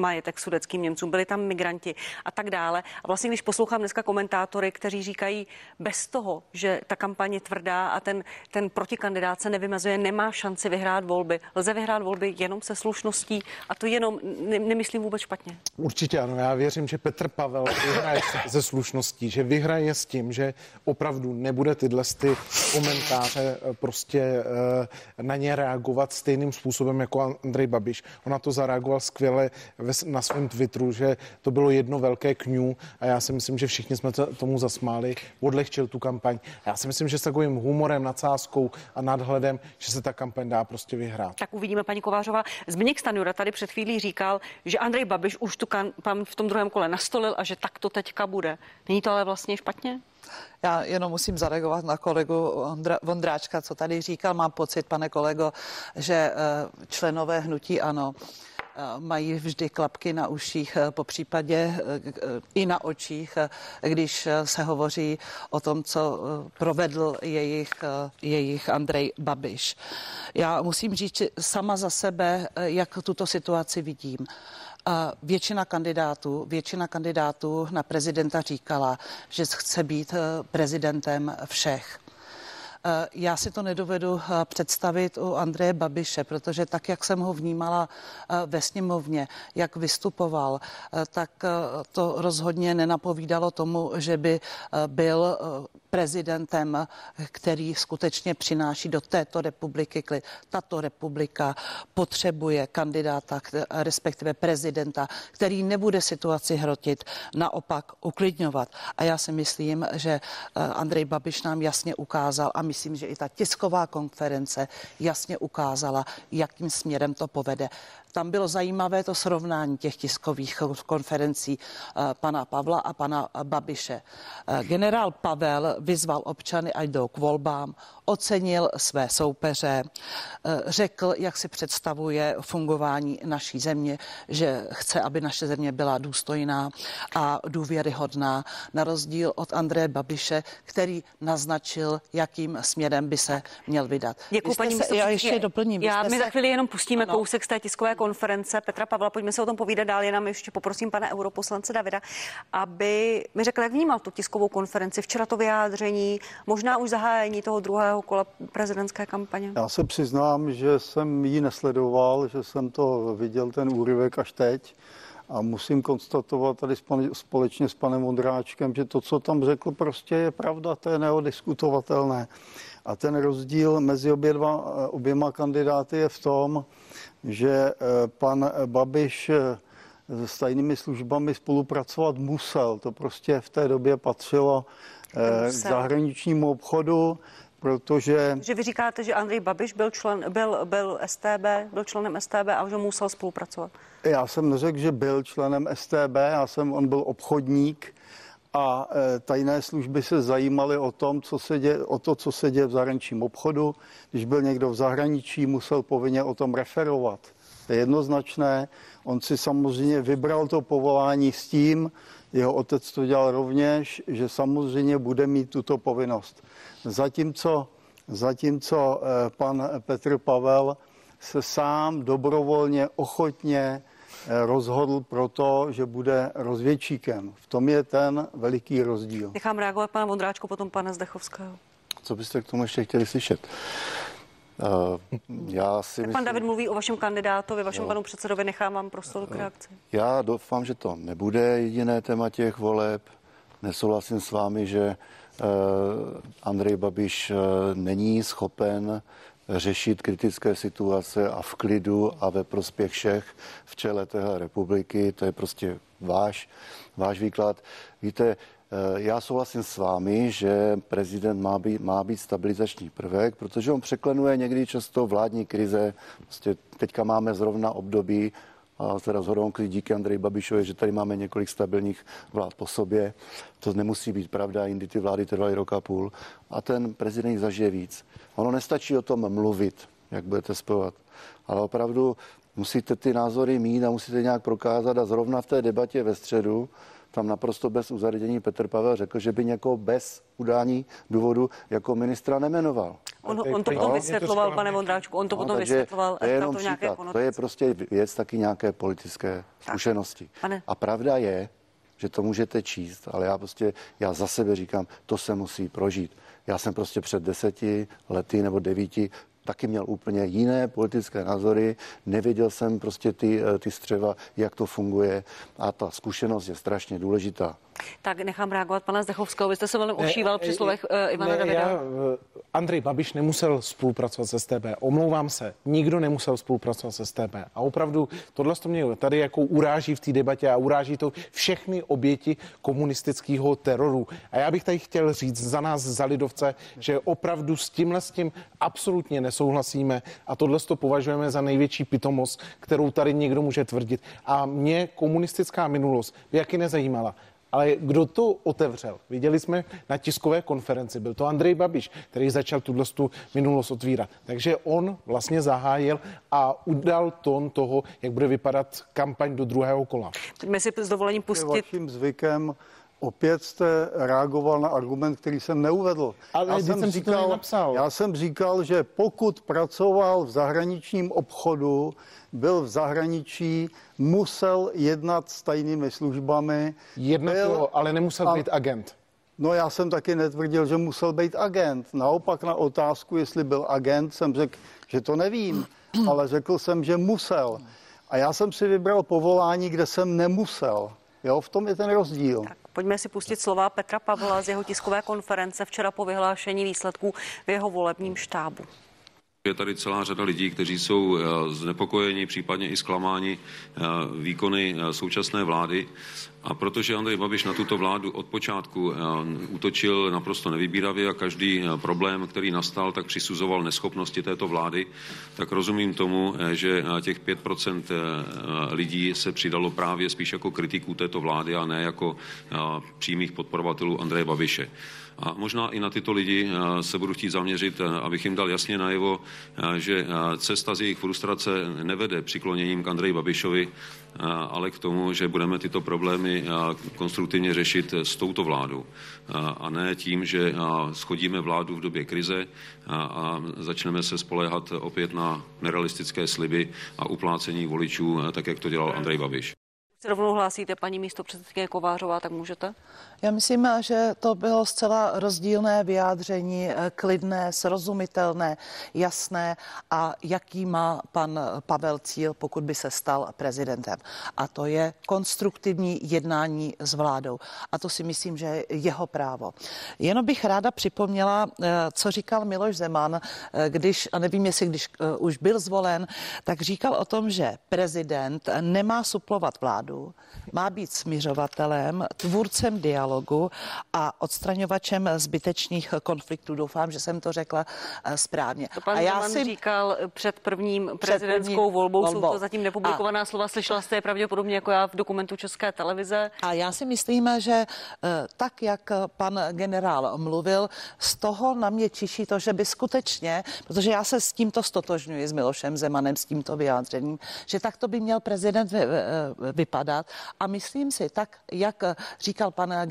S1: majetek sudeckým Němcům, byli tam migranti a tak dále. A vlastně, když poslouchám dneska komentátory, kteří říkají, bez toho, že ta kampaně tvrdá a ten, ten protikandidát se nevymazuje, nemá šanci vyhrát volby. Lze vyhrát volby jenom se slušností a to jenom ne, nemyslím vůbec špatně.
S4: Určitě ano, já věřím, že Petr Pavel vyhraje ze slušností, že vyhraje s tím, že opravdu nebude tyhle ty komentáře eh, prostě eh, na ně reagovat stejným způsobem jako Andrej Babiš. On na to zareagoval skvěle na svém Twitteru, že to bylo jedno velké kňu a já si myslím, že všichni jsme to- tomu zasmáli, odlehčil tu kampaň. Já si myslím, že s takovým humorem, nadsázkou a nadhledem, že se ta kampaň dá prostě vyhrát.
S1: Tak uvidíme, paní Kovářová. Zbigněk Stanjura tady před chvílí říkal, že Andrej Babiš už tu kampaň v tom druhém kole nastolil a že tak to teďka bude. Není to ale vlastně špatně?
S2: Já jenom musím zareagovat na kolegu Vondráčka, co tady říkal. Mám pocit, pane kolego, že eh, členové hnutí ano mají vždy klapky na uších, eh, po případě eh, i na očích, eh, když se hovoří o tom, co provedl jejich, jejich Andrej Babiš. Já musím říct sama za sebe, jak tuto situaci vidím. Většina kandidátů, většina kandidátů na prezidenta říkala, že chce být prezidentem všech. Eh, Já si to nedovedu eh, představit u Andreje Babiše, protože tak, jak jsem ho vnímala eh, ve sněmovně, jak vystupoval, tak to rozhodně nenapovídalo tomu, že by byl prezidentem, který skutečně přináší do této republiky klid. Tato republika potřebuje kandidáta, respektive prezidenta, který nebude situaci hrotit, naopak uklidňovat. A já si myslím, že eh, Andrej Babiš nám jasně ukázal a myslím, že i ta tisková konference jasně ukázala, jakým směrem to povede. Tam bylo zajímavé to srovnání těch tiskových konferencí eh, pana Pavla a pana Babiše. Eh, Generál Pavel vyzval občany, ať jdou k volbám, ocenil své soupeře, eh, řekl, jak si představuje fungování naší země, že chce, aby naše země byla důstojná a důvěryhodná, na rozdíl od Andreje Babiše, který naznačil, jakým směrem by se měl vydat.
S1: Děkuji, paní
S2: se, Já ještě doplním.
S1: Já, my
S2: se-
S1: za chvíli jenom pustíme
S2: Ano.
S1: kousek z té tiskové konference Petra Pavla. Pojďme se o tom povídat dál. Jenom ještě poprosím pana europoslance Davida, aby mi řekl, jak vnímal tu tiskovou konferenci, včera to vyjádření, možná už zahájení toho druhého kola prezidentské kampaně.
S5: Já se přiznám, že jsem ji nesledoval, že jsem to viděl ten úryvek až teď. A musím konstatovat tady společně s panem Vondráčkem, že to, co tam řekl, prostě je pravda, to je neodiskutovatelné. A ten rozdíl mezi obě dva, oběma kandidáty je v tom, že eh, pan Babiš eh, s tajnými službami spolupracovat musel. To prostě v té době patřilo eh, k zahraničnímu obchodu, protože
S1: Že vy říkáte, že Andrej Babiš byl, člen, byl, byl STB, byl členem STB a že musel spolupracovat.
S5: Já jsem neřekl, že byl členem STB, já jsem, on byl obchodník a e, tajné služby se zajímaly o, tom, co se děje, o to, co se děje v zahraničním obchodu. Když byl někdo v zahraničí, musel povinně o tom referovat. To je jednoznačné. On si samozřejmě vybral to povolání s tím, jeho otec to dělal rovněž, že samozřejmě bude mít tuto povinnost. Zatímco, zatímco eh, pan Petr Pavel se sám dobrovolně, ochotně eh, rozhodl pro to, že bude rozvědčíkem. V tom je ten veliký rozdíl.
S1: Nechám reagovat pana Vondráčku, potom pana Zdechovského.
S3: Co byste k tomu ještě chtěli slyšet? Uh, já si
S1: Tak pan
S3: myslím,
S1: David mluví o vašem kandidátovi, vašem panu předsedovi, nechám vám prostor k reakci.
S3: já doufám, že to nebude jediné téma těch voleb. Nesouhlasím s vámi, že uh, Andrej Babiš není schopen řešit kritické situace a v klidu a ve prospěch všech v čele téhle republiky. To je prostě váš, váš výklad. Víte, eh, já souhlasím s vámi, že prezident má být, má být stabilizační prvek, protože on překlenuje někdy často vládní krize. Prostě teďka máme zrovna období, a teda zhodou díky Andreji Babišovi, že tady máme několik stabilních vlád po sobě. To nemusí být pravda, jindy ty vlády trvaly rok a půl. A ten prezident zažije víc. Ono nestačí o tom mluvit, jak budete spojovat, ale opravdu musíte ty názory mít a musíte nějak prokázat a zrovna v té debatě ve středu tam naprosto bez uzardění Petr Pavel řekl, že by někoho bez udání důvodu jako ministra nemenoval.
S1: On, on to potom
S4: No,
S1: vysvětloval, pane. Vondráčku, on to
S3: No,
S1: potom vysvětloval,
S3: to je jenom
S1: to nějaké.
S3: To je prostě věc taky nějaké politické zkušenosti.
S1: Pane.
S3: A pravda je, že to můžete číst, ale já prostě, já za sebe říkám, to se musí prožít. Já jsem prostě před deseti lety nebo devíti taky měl úplně jiné politické názory, nevěděl jsem prostě ty, eh, ty střeva, jak to funguje a ta zkušenost je strašně důležitá.
S1: Tak nechám reagovat pana Zdechovského. Vy jste se velmi ošíval při
S4: Ne,
S1: slovech uh, Ivana
S4: ne,
S1: Davida.
S4: Já, eh, Andrej Babiš nemusel spolupracovat se STB. Omlouvám se, nikdo nemusel spolupracovat se STB. A opravdu tohle to mě tady jako uráží v té debatě a uráží to všechny oběti komunistického teroru. A já bych tady chtěl říct za nás, za lidovce, že opravdu s tímhle s tím absolutně nesouhlasíme a tohle to považujeme za největší pitomost, kterou tady někdo může tvrdit. A mě komunistická minulost by jaký nezajímala. Ale kdo to otevřel? Viděli jsme na tiskové konferenci, byl to Andrej Babiš, který začal tuhle tu minulost otvírat. Takže on vlastně zahájil a udal tón toho, jak bude vypadat kampaň do druhého kola.
S1: Pojďme si s dovolením
S5: Je
S1: pustit
S5: vaším zvykem. Opět jste reagoval na argument, který jsem neuvedl.
S4: Ale
S5: já
S4: jsem si to nenapsal.
S5: já jsem říkal, že pokud pracoval v zahraničním obchodu, byl v zahraničí, musel jednat s tajnými službami.
S4: Jedno
S5: byl,
S4: to, ale nemusel
S5: a-
S4: být agent.
S5: No já jsem taky netvrdil, že musel být agent. Naopak na otázku, jestli byl agent, jsem řekl, že to nevím, ale řekl jsem, že musel. A já jsem si vybral povolání, kde jsem nemusel. Jo, v tom je ten rozdíl.
S1: Tak, pojďme si pustit slova Petra Pavla z jeho tiskové konference včera po vyhlášení výsledků v jeho volebním štábu.
S7: Je tady celá řada lidí, kteří jsou eh, znepokojeni, případně i zklamáni eh, výkony eh, současné vlády. A protože Andrej Babiš na tuto vládu od počátku útočil naprosto nevybíravě a každý problém, který nastal, tak přisuzoval neschopnosti této vlády, tak rozumím tomu, že těch 5% eh, lidí se přidalo právě spíš jako kritiků této vlády a ne jako přímých podporovatelů Andreje Babiše. A možná i na tyto lidi eh, se budu chtít zaměřit, eh, abych jim dal jasně najevo, eh, že cesta z jejich frustrace nevede přikloněním k Andreji Babišovi, ale k tomu, že budeme tyto problémy konstruktivně řešit s touto vládou. A ne tím, že schodíme vládu v době krize a, začneme se spoléhat opět na nerealistické sliby a uplácení voličů, tak jak to dělal Andrej Babiš.
S1: Se rovnou hlásíte paní místo předsedkyně Kovářová, tak můžete?
S2: Já myslím, že to bylo zcela rozdílné vyjádření, eh, klidné, srozumitelné, jasné a jaký má pan Pavel cíl, pokud by se stal prezidentem. A to je konstruktivní jednání s vládou. A to si myslím, že je jeho právo. Jenom bych ráda připomněla, eh, co říkal Miloš Zeman, eh, když, a nevím, jestli když už byl zvolen, tak říkal o tom, že prezident nemá suplovat vládu, má být směřovatelem, tvůrcem dialogu a odstraňovačem zbytečných konfliktů. Doufám, že jsem to řekla eh, správně.
S1: To pan
S2: a já si
S1: říkal před prvním prezidentskou
S2: první
S1: volbou, jsou
S2: volbou.
S1: to zatím nepublikovaná slova, slyšela jste je pravděpodobně jako já v dokumentu České televize.
S2: A já si myslím, že eh, tak, jak pan generál mluvil, z toho na mě čiší to, že by skutečně, protože já se s tímto stotožňuji, s Milošem Zemanem, s tímto vyjádřením, že tak to by měl prezident vy- vy- vypadat. vypadat. A myslím si, tak jak říkal pan generál,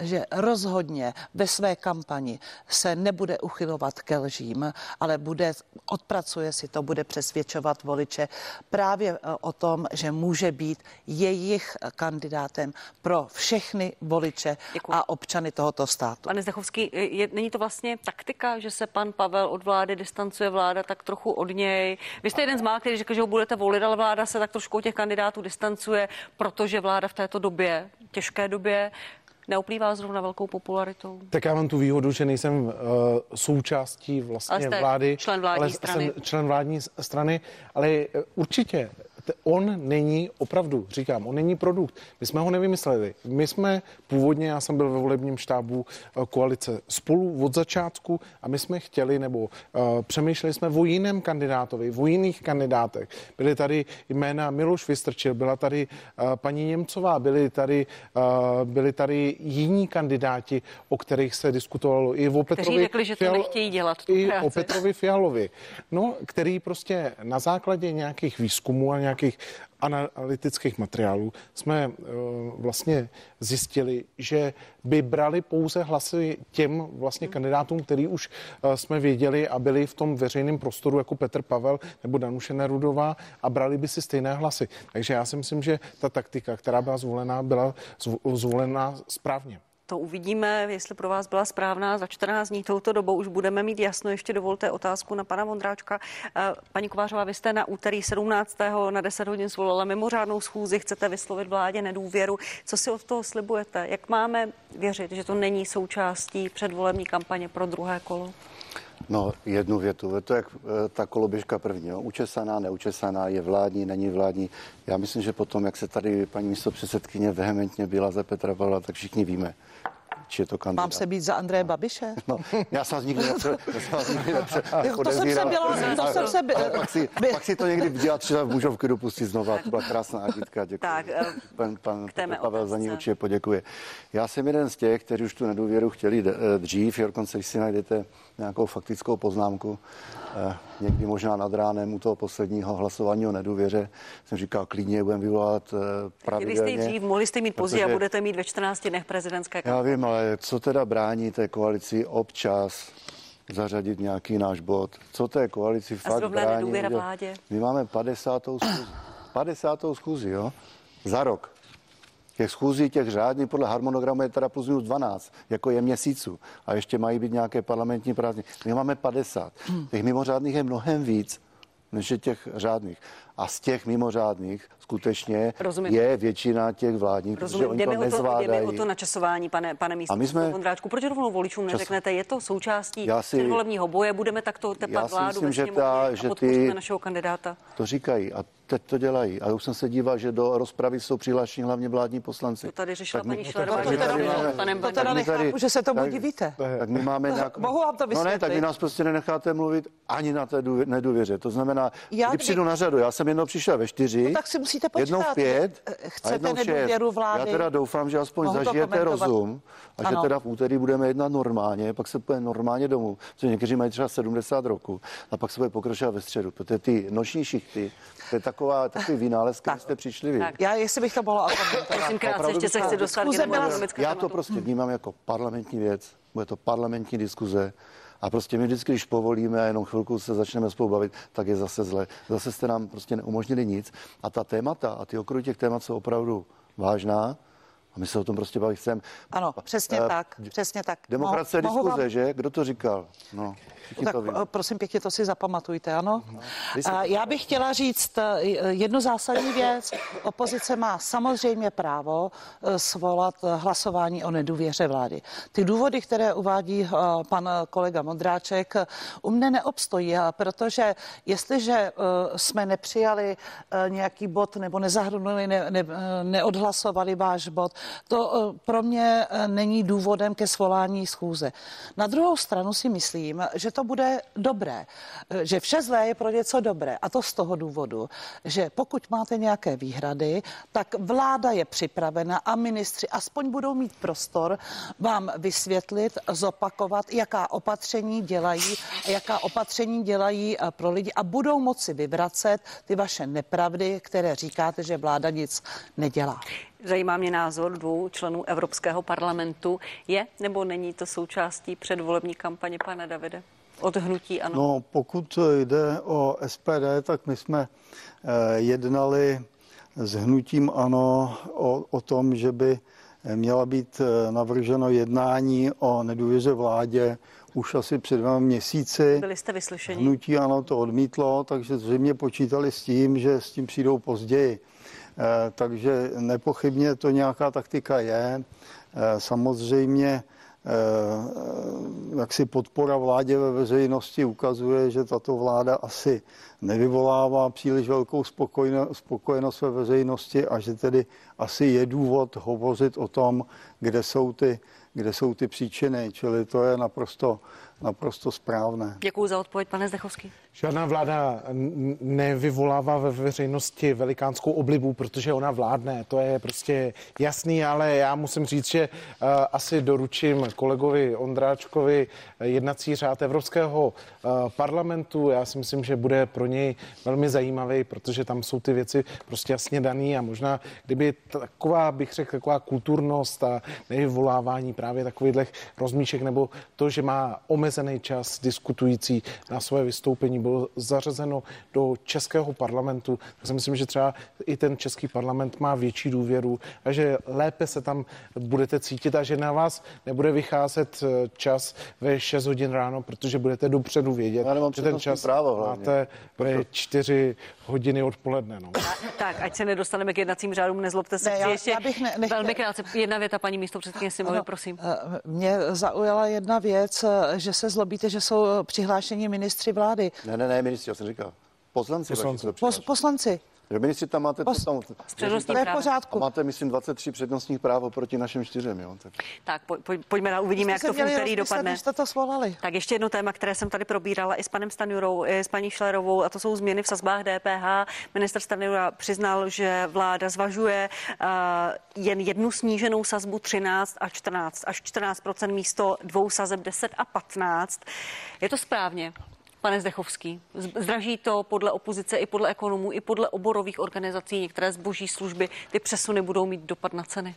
S2: že rozhodně ve své kampani se nebude uchylovat ke lžím, ale bude, odpracuje si to, bude přesvědčovat voliče právě eh, o tom, že může být jejich kandidátem pro všechny voliče
S1: Děkuji.
S2: a občany tohoto státu.
S1: Pane Zdechovský, je, není to vlastně taktika, že se pan Pavel od vlády distancuje vláda tak trochu od něj? Vy jste jeden z mála, který řekl, že ho budete volit, ale vláda se tak trošku od těch kandidátů distancuje, protože vláda v této době, těžké době, neuplývá zrovna velkou popularitou.
S4: Tak já mám tu výhodu, že nejsem uh, součástí vlastně
S1: Ale
S4: vlády.
S1: člen vládní
S4: ale
S1: strany.
S4: Jsem člen vládní strany, ale určitě on není opravdu, říkám, on není produkt. My jsme ho nevymysleli. My jsme původně, já jsem byl ve volebním štábu uh, koalice spolu od začátku a my jsme chtěli, nebo uh, přemýšleli jsme o jiném kandidátovi, o jiných kandidátech. Byly tady jména Miloš Vystrčil, byla tady uh, paní Němcová, byly tady, uh, byly tady jiní kandidáti, o kterých se diskutovalo i o Petrovi
S1: řekli, že to nechtějí dělat,
S4: i
S1: práci.
S4: o Petrovi Fialovi, no, který prostě na základě nějakých výzkumů a nějakých analytických materiálů jsme uh, vlastně zjistili, že by brali pouze hlasy těm vlastně kandidátům, který už uh, jsme věděli a byli v tom veřejném prostoru jako Petr Pavel nebo Danuše Nerudová a brali by si stejné hlasy. Takže já si myslím, že ta taktika, která byla zvolená, byla zvo- zvolená správně.
S1: To uvidíme, jestli pro vás byla správná. Za 14 dní touto dobou už budeme mít jasno. Ještě dovolte otázku na pana Vondráčka. Eh, Paní Kovářová, vy jste na úterý 17. na 10 hodin svolala mimořádnou schůzi, chcete vyslovit vládě nedůvěru. Co si od toho slibujete? Jak máme věřit, že to není součástí předvolební kampaně pro druhé kolo?
S3: No, jednu větu. Je to jak eh, ta koloběžka první. Jo. Učesaná, neučesaná, je vládní, není vládní. Já myslím, že potom, jak se tady paní místo předsedkyně vehementně byla za Petra Pavla, tak všichni víme, či je to kandidát.
S2: Mám se být za Andreje Babiše?
S3: No, já jsem vás nikdy nepře, já jsem vás nikdy nepře,
S2: to jsem se byla, to jsem se by-
S3: ale pak, si,
S2: by-
S3: pak si to někdy dělat třeba v mužovky dopustit znova. To byla krásná agitka, děkuji.
S1: Tak, eh,
S3: pan, pan Pavel za ní určitě poděkuje. Já jsem jeden z těch, kteří už tu nedůvěru chtěli eh, dřív, dokonce když si najdete nějakou faktickou poznámku, eh, někdy možná nad ránem u toho posledního hlasování o nedůvěře, jsem říkal, klidně budeme vyvolat eh, pravidelně.
S1: jste ji dřív, mohli jste mít později a budete mít ve 14 dnech prezidentské
S3: já
S1: kampaně.
S3: vím, ale co teda brání té koalici občas zařadit nějaký náš bod? Co té koalici fakt
S1: zrovna
S3: brání?
S1: vládě?
S3: My máme 50. schůzi. 50. schůzi, jo? Za rok. Těch schůzí, těch řádných podle harmonogramu je teda plus minus 12, jako je měsíců. A ještě mají být nějaké parlamentní prázdniny. My máme 50. Těch mimořádných je mnohem víc, než je těch řádných. A z těch mimořádných skutečně
S1: Rozumím.
S3: je většina těch vládních, protože
S1: Rozumím,
S3: oni
S1: jde
S3: to
S1: to, jde
S3: nezvládají.
S1: mi o to načasování, pane, pane místo.
S3: A my jsme-
S1: Vondráčku, proč rovnou voličům neřeknete, je to součástí
S3: Já si-
S1: předvolebního boje, budeme takto tepat
S3: Já si
S1: vládu
S3: myslím, že ta- že ty-
S1: našeho kandidáta.
S3: To říkají a teď to dělají. A už jsem se díval, že do rozpravy jsou přihlášeni hlavně vládní poslanci.
S1: To tady řešila
S3: Tak my-
S1: paní
S3: tak
S1: že
S3: tady
S1: to
S2: To teda
S3: tak
S2: nechápu, že se tomu
S3: tak-
S2: divíte.
S3: Tak my máme nějak...
S2: Mohu vám to
S3: No ne, tak
S2: vysvětlit?
S3: vy nás prostě nenecháte mluvit ani na té důvě- nedůvěře. To znamená,
S2: Já
S3: kdy
S2: kdy-
S3: přijdu na řadu, já jsem jednou přišel ve čtyři,
S2: No tak si musíte
S3: jednou v
S2: počkat.
S3: pět
S2: Eh,
S3: a
S2: chcete
S3: jednou v šest.
S2: nedůvěru vlády?
S3: Já teda doufám, že aspoň
S2: Mohu
S3: zažijete rozum a že
S2: Ano.
S3: teda v úterý budeme jednat normálně, pak se půjde normálně domů, protože někteří mají třeba 70 roku a pak se bude pokračovat ve středu, protože ty noční šichty, to je taková, takový vynález, který jste přišli vy.
S1: Tak.
S2: Já, jestli bych to mohla.
S1: Prosím krátce, ještě se chci dostat k
S3: Já to prostě vnímám jako parlamentní věc, bude to parlamentní diskuze a prostě my vždycky, když povolíme a jenom chvilku se začneme spolu bavit, tak je zase zle. Zase jste nám prostě neumožnili nic a ta témata a ty okruhy těch témat jsou opravdu vážná a my se o tom prostě bavit chceme.
S2: Ano, přesně
S3: Eh,
S2: tak, přesně tak.
S3: Demokracie
S2: mohu
S3: diskuze,
S2: vám-
S3: že? Kdo to říkal? No,
S2: Tak
S3: to
S2: eh, prosím pěkně, to si zapamatujte, ano?
S3: Si-
S2: A Já bych chtěla říct jednu zásadní věc. Opozice má samozřejmě právo svolat hlasování o nedůvěře vlády. Ty důvody, které uvádí pan kolega Modráček, u mne neobstojí, protože jestliže jsme nepřijali nějaký bod nebo nezahrnuli, ne, ne, neodhlasovali váš bod, to eh, pro mě eh, není důvodem ke svolání schůze. Na druhou stranu si myslím, že to bude dobré, eh, že vše zlé je pro něco dobré. A to z toho důvodu, že pokud máte nějaké výhrady, tak vláda je připravena a ministři aspoň budou mít prostor vám vysvětlit, zopakovat, jaká opatření dělají, jaká opatření dělají pro lidi a budou moci vyvracet ty vaše nepravdy, které říkáte, že vláda nic nedělá.
S1: Zajímá mě názor dvou členů Evropského parlamentu. Je nebo není to součástí předvolební kampaně pana Davide? Od hnutí ano.
S5: No, pokud jde o SPD, tak my jsme eh, jednali s hnutím ano o, o tom, že by měla být eh, navrženo jednání o nedůvěře vládě už asi před dvěma měsíci.
S1: Byli jste vyslyšeni?
S5: Hnutí ano to odmítlo, takže zřejmě počítali s tím, že s tím přijdou později. Eh, takže nepochybně to nějaká taktika je. Eh, samozřejmě jak si podpora vládě ve veřejnosti ukazuje, že tato vláda asi nevyvolává příliš velkou spokojenost ve veřejnosti a že tedy asi je důvod hovořit o tom, kde jsou ty, kde jsou ty příčiny. Čili to je naprosto, naprosto správné.
S1: Děkuji za odpověď, pane Zdechovský.
S4: Žádná vláda nevyvolává ve veřejnosti velikánskou oblibu, protože ona vládne. To je prostě jasný, ale já musím říct, že uh, asi doručím kolegovi Ondráčkovi jednací řád Evropského uh, parlamentu. Já si myslím, že bude pro něj velmi zajímavý, protože tam jsou ty věci prostě jasně daný a možná, kdyby taková, bych řekl, taková kulturnost a nevyvolávání právě takových rozmíšek nebo to, že má omezený čas diskutující na své vystoupení, bylo zařazeno do českého parlamentu, tak si myslím, že třeba i ten český parlament má větší důvěru a že lépe se tam budete cítit a že na vás nebude vycházet eh, čas ve 6 hodin ráno, protože budete dopředu vědět,
S3: že ten čas právo hlavně.
S4: máte ve 4 hodiny odpoledne. No.
S1: tak, ať se nedostaneme k jednacím řádům, nezlobte se.
S2: Ne, já, ještě já bych ne, nechtěl...
S1: velmi krátce. Jedna věta, paní místo předsedkyně Simovi, prosím.
S2: Eh, mě zaujala jedna věc, eh, že se zlobíte, že jsou přihlášeni ministři vlády.
S3: Ne, ne, ne, ministři, já jsem říkal. Poslanci.
S2: Poslanci. Pos, poslanci.
S3: Že ministři tam máte Pos,
S2: to tam, to je pořádku.
S3: máte, myslím, 23 přednostních práv oproti našim čtyřem, jo? Tak,
S1: tak poj, pojďme na, uvidíme, jak to v úterý dopadne.
S2: Jste to svolali.
S1: Tak ještě jedno téma, které jsem tady probírala i s panem Stanjurou, i s paní Šlerovou, a to jsou změny v sazbách DPH. Minister Stanjura přiznal, že vláda zvažuje uh, jen jednu sníženou sazbu 13 a 14 až 14% místo dvou sazeb 10 a 15. Je to správně? Pane Zdechovský, zdraží to podle opozice i podle ekonomů, i podle oborových organizací, některé zboží služby, ty přesuny budou mít dopad na ceny?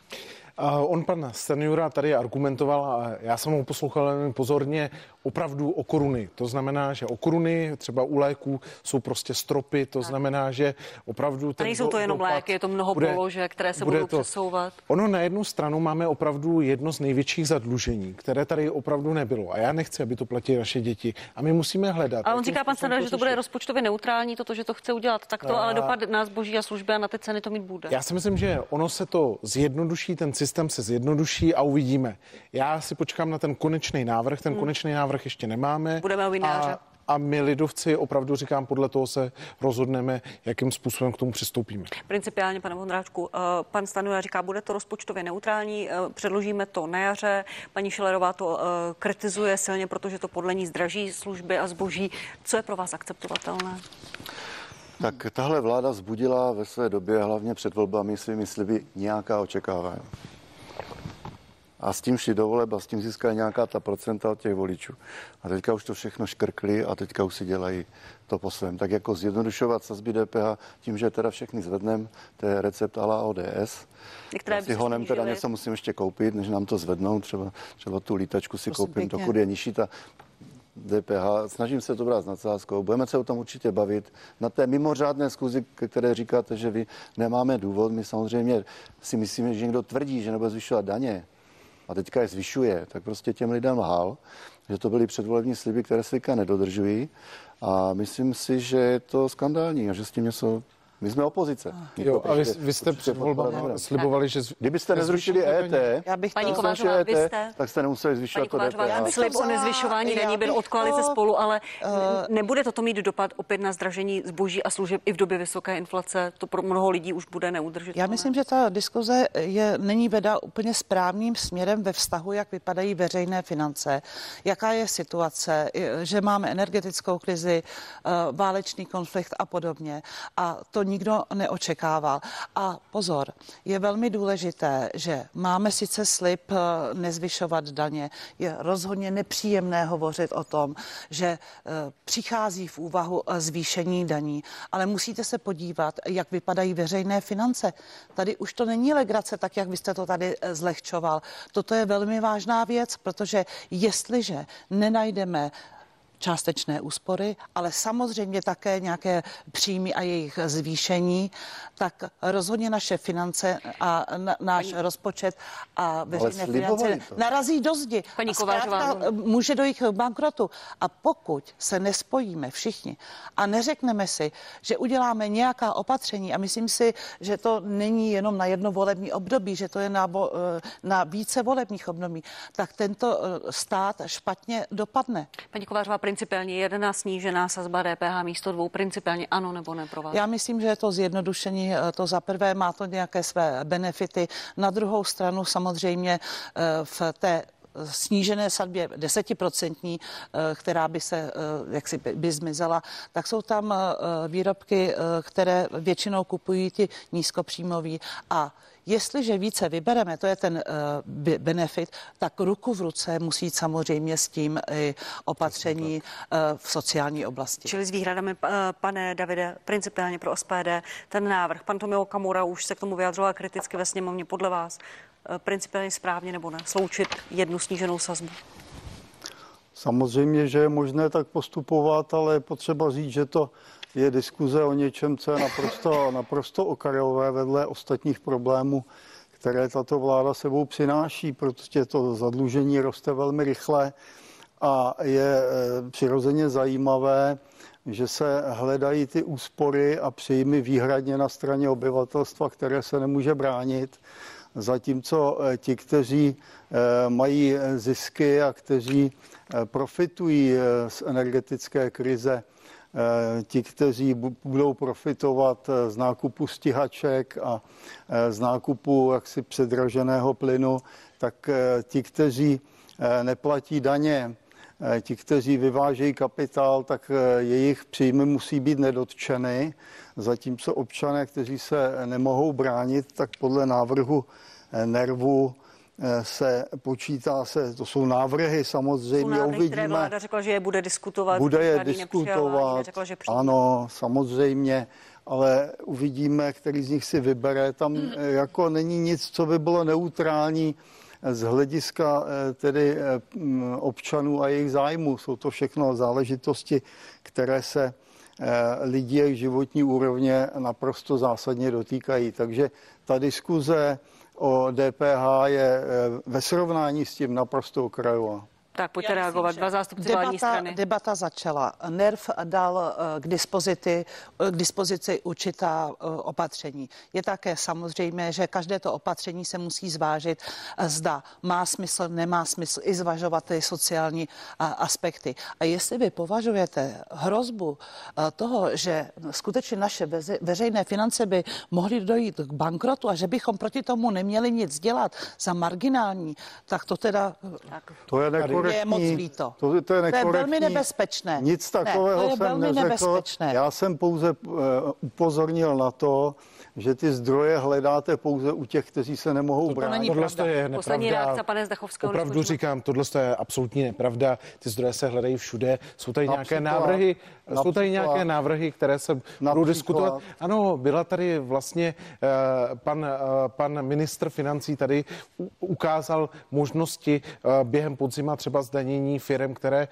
S4: On, pan Stanjura, tady argumentoval, a já jsem ho poslouchal pozorně, opravdu o koruny. To znamená, že o koruny třeba u léků jsou prostě stropy, to znamená, že opravdu...
S1: Ten a nejsou to jenom léky, je to mnoho bude, položek, které se budou to, přesouvat.
S4: Ono na jednu stranu máme opravdu jedno z největších zadlužení, které tady opravdu nebylo. A já nechci, aby to platili naše děti. A my musíme hledat.
S1: A on říká, pan Stanjura, že to bude rozpočtově neutrální, toto, že to chce udělat tak to, a... ale dopad na zboží a služby a na ty ceny to mít bude.
S4: Já si myslím, že ono se to zjednoduší, ten systém se zjednoduší a uvidíme. Já si počkám na ten konečný návrh, ten hmm. konečný návrh ještě nemáme.
S1: Budeme o a,
S4: a my lidovci opravdu říkám, podle toho se rozhodneme, jakým způsobem k tomu přistoupíme.
S1: Principiálně, pane Vondráčku, eh, pan Stanula říká, bude to rozpočtově neutrální, eh, předložíme to na jaře. Paní Šilerová to eh, kritizuje silně, protože to podle ní zdraží služby a zboží. Co je pro vás akceptovatelné?
S3: Tak tahle vláda vzbudila ve své době, hlavně před volbami, svými sliby nějaká očekávání. A s tím šli do voleb a s tím získali nějaká ta procenta od těch voličů. A teďka už to všechno škrkli a teďka už si dělají to po svém. Tak jako zjednodušovat sazby DPH tím, že teda všechny zvednem, to je recept ala ODS.
S1: Některé
S3: si honem teda něco musím ještě koupit, než nám to zvednou. Třeba, třeba tu lítačku si Prosím koupím, pěkně. dokud je nižší ta DPH. Snažím se to brát s nadsázkou. Budeme se o tom určitě bavit. Na té mimořádné zkuzi, které říkáte, že vy nemáme důvod, my samozřejmě si myslíme, že někdo tvrdí, že nebude zvyšovat daně a teďka je zvyšuje, tak prostě těm lidem lhal, že to byly předvolební sliby, které se nedodržují. A myslím si, že je to skandální a že s tím něco My jsme opozice. My
S4: Jo, a vy,
S3: prostě-
S4: vy jste před volbami slibovali, že... z-
S3: Kdybyste nezrušili. EET,
S1: Já bych
S3: Paní Kovářová,
S1: vy jste-
S3: tak jste nemuseli zvyšovat
S1: Paní
S3: to DPH.
S2: bych
S1: slib o nezvyšování daní byl od koalice
S2: to,
S1: spolu, ale
S2: eh,
S1: nebude toto mít dopad opět na zdražení zboží a služeb i v době vysoké inflace? To pro mnoho lidí už bude neudržitelné.
S2: Já myslím, že ta diskuze je, není veda úplně správným směrem ve vztahu, jak vypadají veřejné finance, jaká je situace, že máme energetickou krizi, eh, válečný konflikt a podobně. A to nikdo neočekával. A pozor, je velmi důležité, že máme sice slib eh, nezvyšovat daně. Je rozhodně nepříjemné hovořit o tom, že eh, přichází v úvahu eh, zvýšení daní, ale musíte se podívat, jak vypadají veřejné finance. Tady už to není legrace, tak jak vy jste to tady eh, zlehčoval. Toto je velmi vážná věc, protože jestliže nenajdeme částečné úspory, ale samozřejmě také nějaké příjmy a jejich zvýšení, tak rozhodně naše finance a na, náš rozpočet a veřejné finance
S3: to.
S2: narazí do zdi.
S1: Paní
S2: a zkrátka
S1: Kovářová.
S2: může dojít k bankrotu. A pokud se nespojíme všichni a neřekneme si, že uděláme nějaká opatření, a myslím si, že to není jenom na jedno volební období, že to je na, eh, na více volebních období, tak tento eh, stát špatně dopadne.
S1: Paní Kovářová, principiálně jedna snížená sazba DPH místo dvou, principiálně ano nebo ne pro vás?
S2: Já myslím, že je to zjednodušení. eh, To za prvé má to nějaké své benefity. Na druhou stranu samozřejmě eh, v té snížené sadbě desetiprocentní, eh, která by se, eh, jak si by- zmizela, tak jsou tam výrobky, které většinou kupují ti nízkopříjmoví a Jestliže více vybereme, to je ten uh, benefit, tak ruku v ruce musí jít samozřejmě s tím i opatření uh, v sociální oblasti.
S1: Čili s výhradami, eh, pane Davide, principiálně pro SPD, ten návrh. Pan Tomio Kamura už se k tomu vyjadřoval kriticky ve sněmovně podle vás. Principiálně správně nebo ne? Sloučit jednu sníženou sazbu.
S5: Samozřejmě, že je možné tak postupovat, ale je potřeba říct, že to je diskuze o něčem, co je naprosto, naprosto okrajové vedle ostatních problémů, které tato vláda sebou přináší, protože to zadlužení roste velmi rychle a je eh, přirozeně zajímavé, že se hledají ty úspory a příjmy výhradně na straně obyvatelstva, které se nemůže bránit, zatímco eh, ti, kteří eh, mají zisky a kteří profitují z energetické krize, ti, kteří bu- budou profitovat eh, z nákupu stíhaček a eh, z nákupu jaksi předraženého plynu, tak eh, ti, kteří eh, neplatí daně, eh, ti, kteří vyvážejí kapitál, tak eh, jejich příjmy musí být nedotčeny, zatímco občané, kteří se nemohou bránit, tak podle návrhu eh, nervu eh, se počítá se, to jsou návrhy
S1: Jsou
S5: samozřejmě,
S1: návrhy, které
S5: uvidíme.
S1: vláda řekla, že je bude diskutovat.
S5: Bude je diskutovat,
S1: neřekla, že
S5: ano, samozřejmě, ale uvidíme, který z nich si vybere. Tam eh, jako není nic, co by bylo neutrální z hlediska eh, tedy eh, občanů a jejich zájmů. Jsou to všechno záležitosti, které se eh, lidí a jejich životní úrovně naprosto zásadně dotýkají. Takže ta diskuze o DPH je eh, ve srovnání s tím naprosto okrajová.
S1: Tak pojďte reagovat. Dva zástupci vládní
S2: Debata,
S1: strany.
S2: debata začala. NERV dal eh, k dispozici, eh, k dispozici určitá eh, opatření. Je také samozřejmé, že každé to opatření se musí zvážit, zda má smysl, nemá smysl i zvažovat ty sociální aspekty. A jestli vy považujete hrozbu toho, že skutečně naše veřejné finance by mohly dojít k bankrotu a že bychom proti tomu neměli nic dělat za marginální, tak to teda
S1: Tak.
S5: To je nekorektní.
S2: je moc líto.
S5: To, to je
S2: To je velmi nebezpečné.
S5: Nic
S2: Ne,
S5: takového
S2: to je
S5: jsem
S2: velmi
S5: neřekl.
S2: nebezpečné.
S5: Já jsem pouze uh, upozornil na to, že ty zdroje hledáte pouze u těch, kteří se nemohou bránit.
S2: není
S4: Tohle
S2: pravda.
S4: je
S1: Poslední
S4: nepravda.
S1: reakce, pane Zdechovského,
S4: Opravdu
S1: skončíme.
S4: říkám, tohle je absolutně nepravda. Ty zdroje se hledají všude. Jsou tady nějaké
S5: Například-
S4: návrhy, jsou tady
S5: například-
S4: nějaké návrhy, které se budou
S5: například-
S4: diskutovat. Ano, byla tady vlastně eh, pan, eh, pan ministr financí tady ukázal možnosti eh, během podzima třeba zdanění firm, které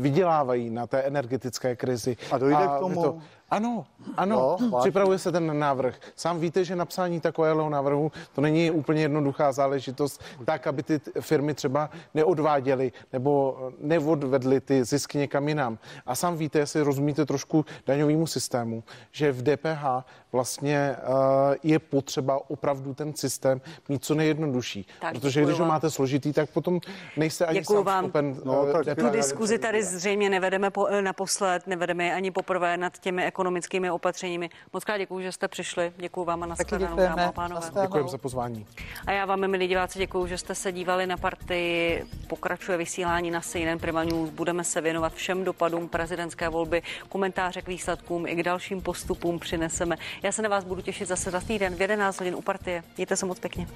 S4: vydělávají na té energetické krizi.
S5: A dojde k
S4: vy
S5: tomu?
S4: Ano, ano,
S5: vážně.
S4: připravuje se ten návrh. Sám víte, že napsání takového návrhu to není úplně jednoduchá záležitost, tak, aby ty firmy třeba neodváděly nebo neodvedly ty zisky někam jinam. A sám víte, jestli rozumíte trošku daňovému systému, že v DPH vlastně uh, je potřeba opravdu ten systém mít co nejjednodušší.
S1: Tak,
S4: Protože
S1: děkuju
S4: když ho
S1: vám.
S4: máte složitý, tak potom nejste ani
S1: Děkuju
S4: sám
S1: vám.
S4: schopen
S5: No,
S4: eh,
S5: tak
S1: Tu diskuzi tady zřejmě nevedeme po, eh, naposled, nevedeme je ani poprvé nad těmi ekonomickými opatřeními. Moc krát děkuji, že jste přišli. Děkuji vám a nashledanou,
S2: děkujeme.
S1: dámy a pánové.
S4: Děkujeme za pozvání.
S1: A já vám, milí diváci, děkuji, že jste se dívali na partii. Pokračuje vysílání na CNN Prima News. Budeme se věnovat všem dopadům prezidentské volby, komentáře k výsledkům i k dalším postupům přineseme. Já se na vás budu těšit zase za týden v 11 hodin u partie. Mějte se moc pěkně.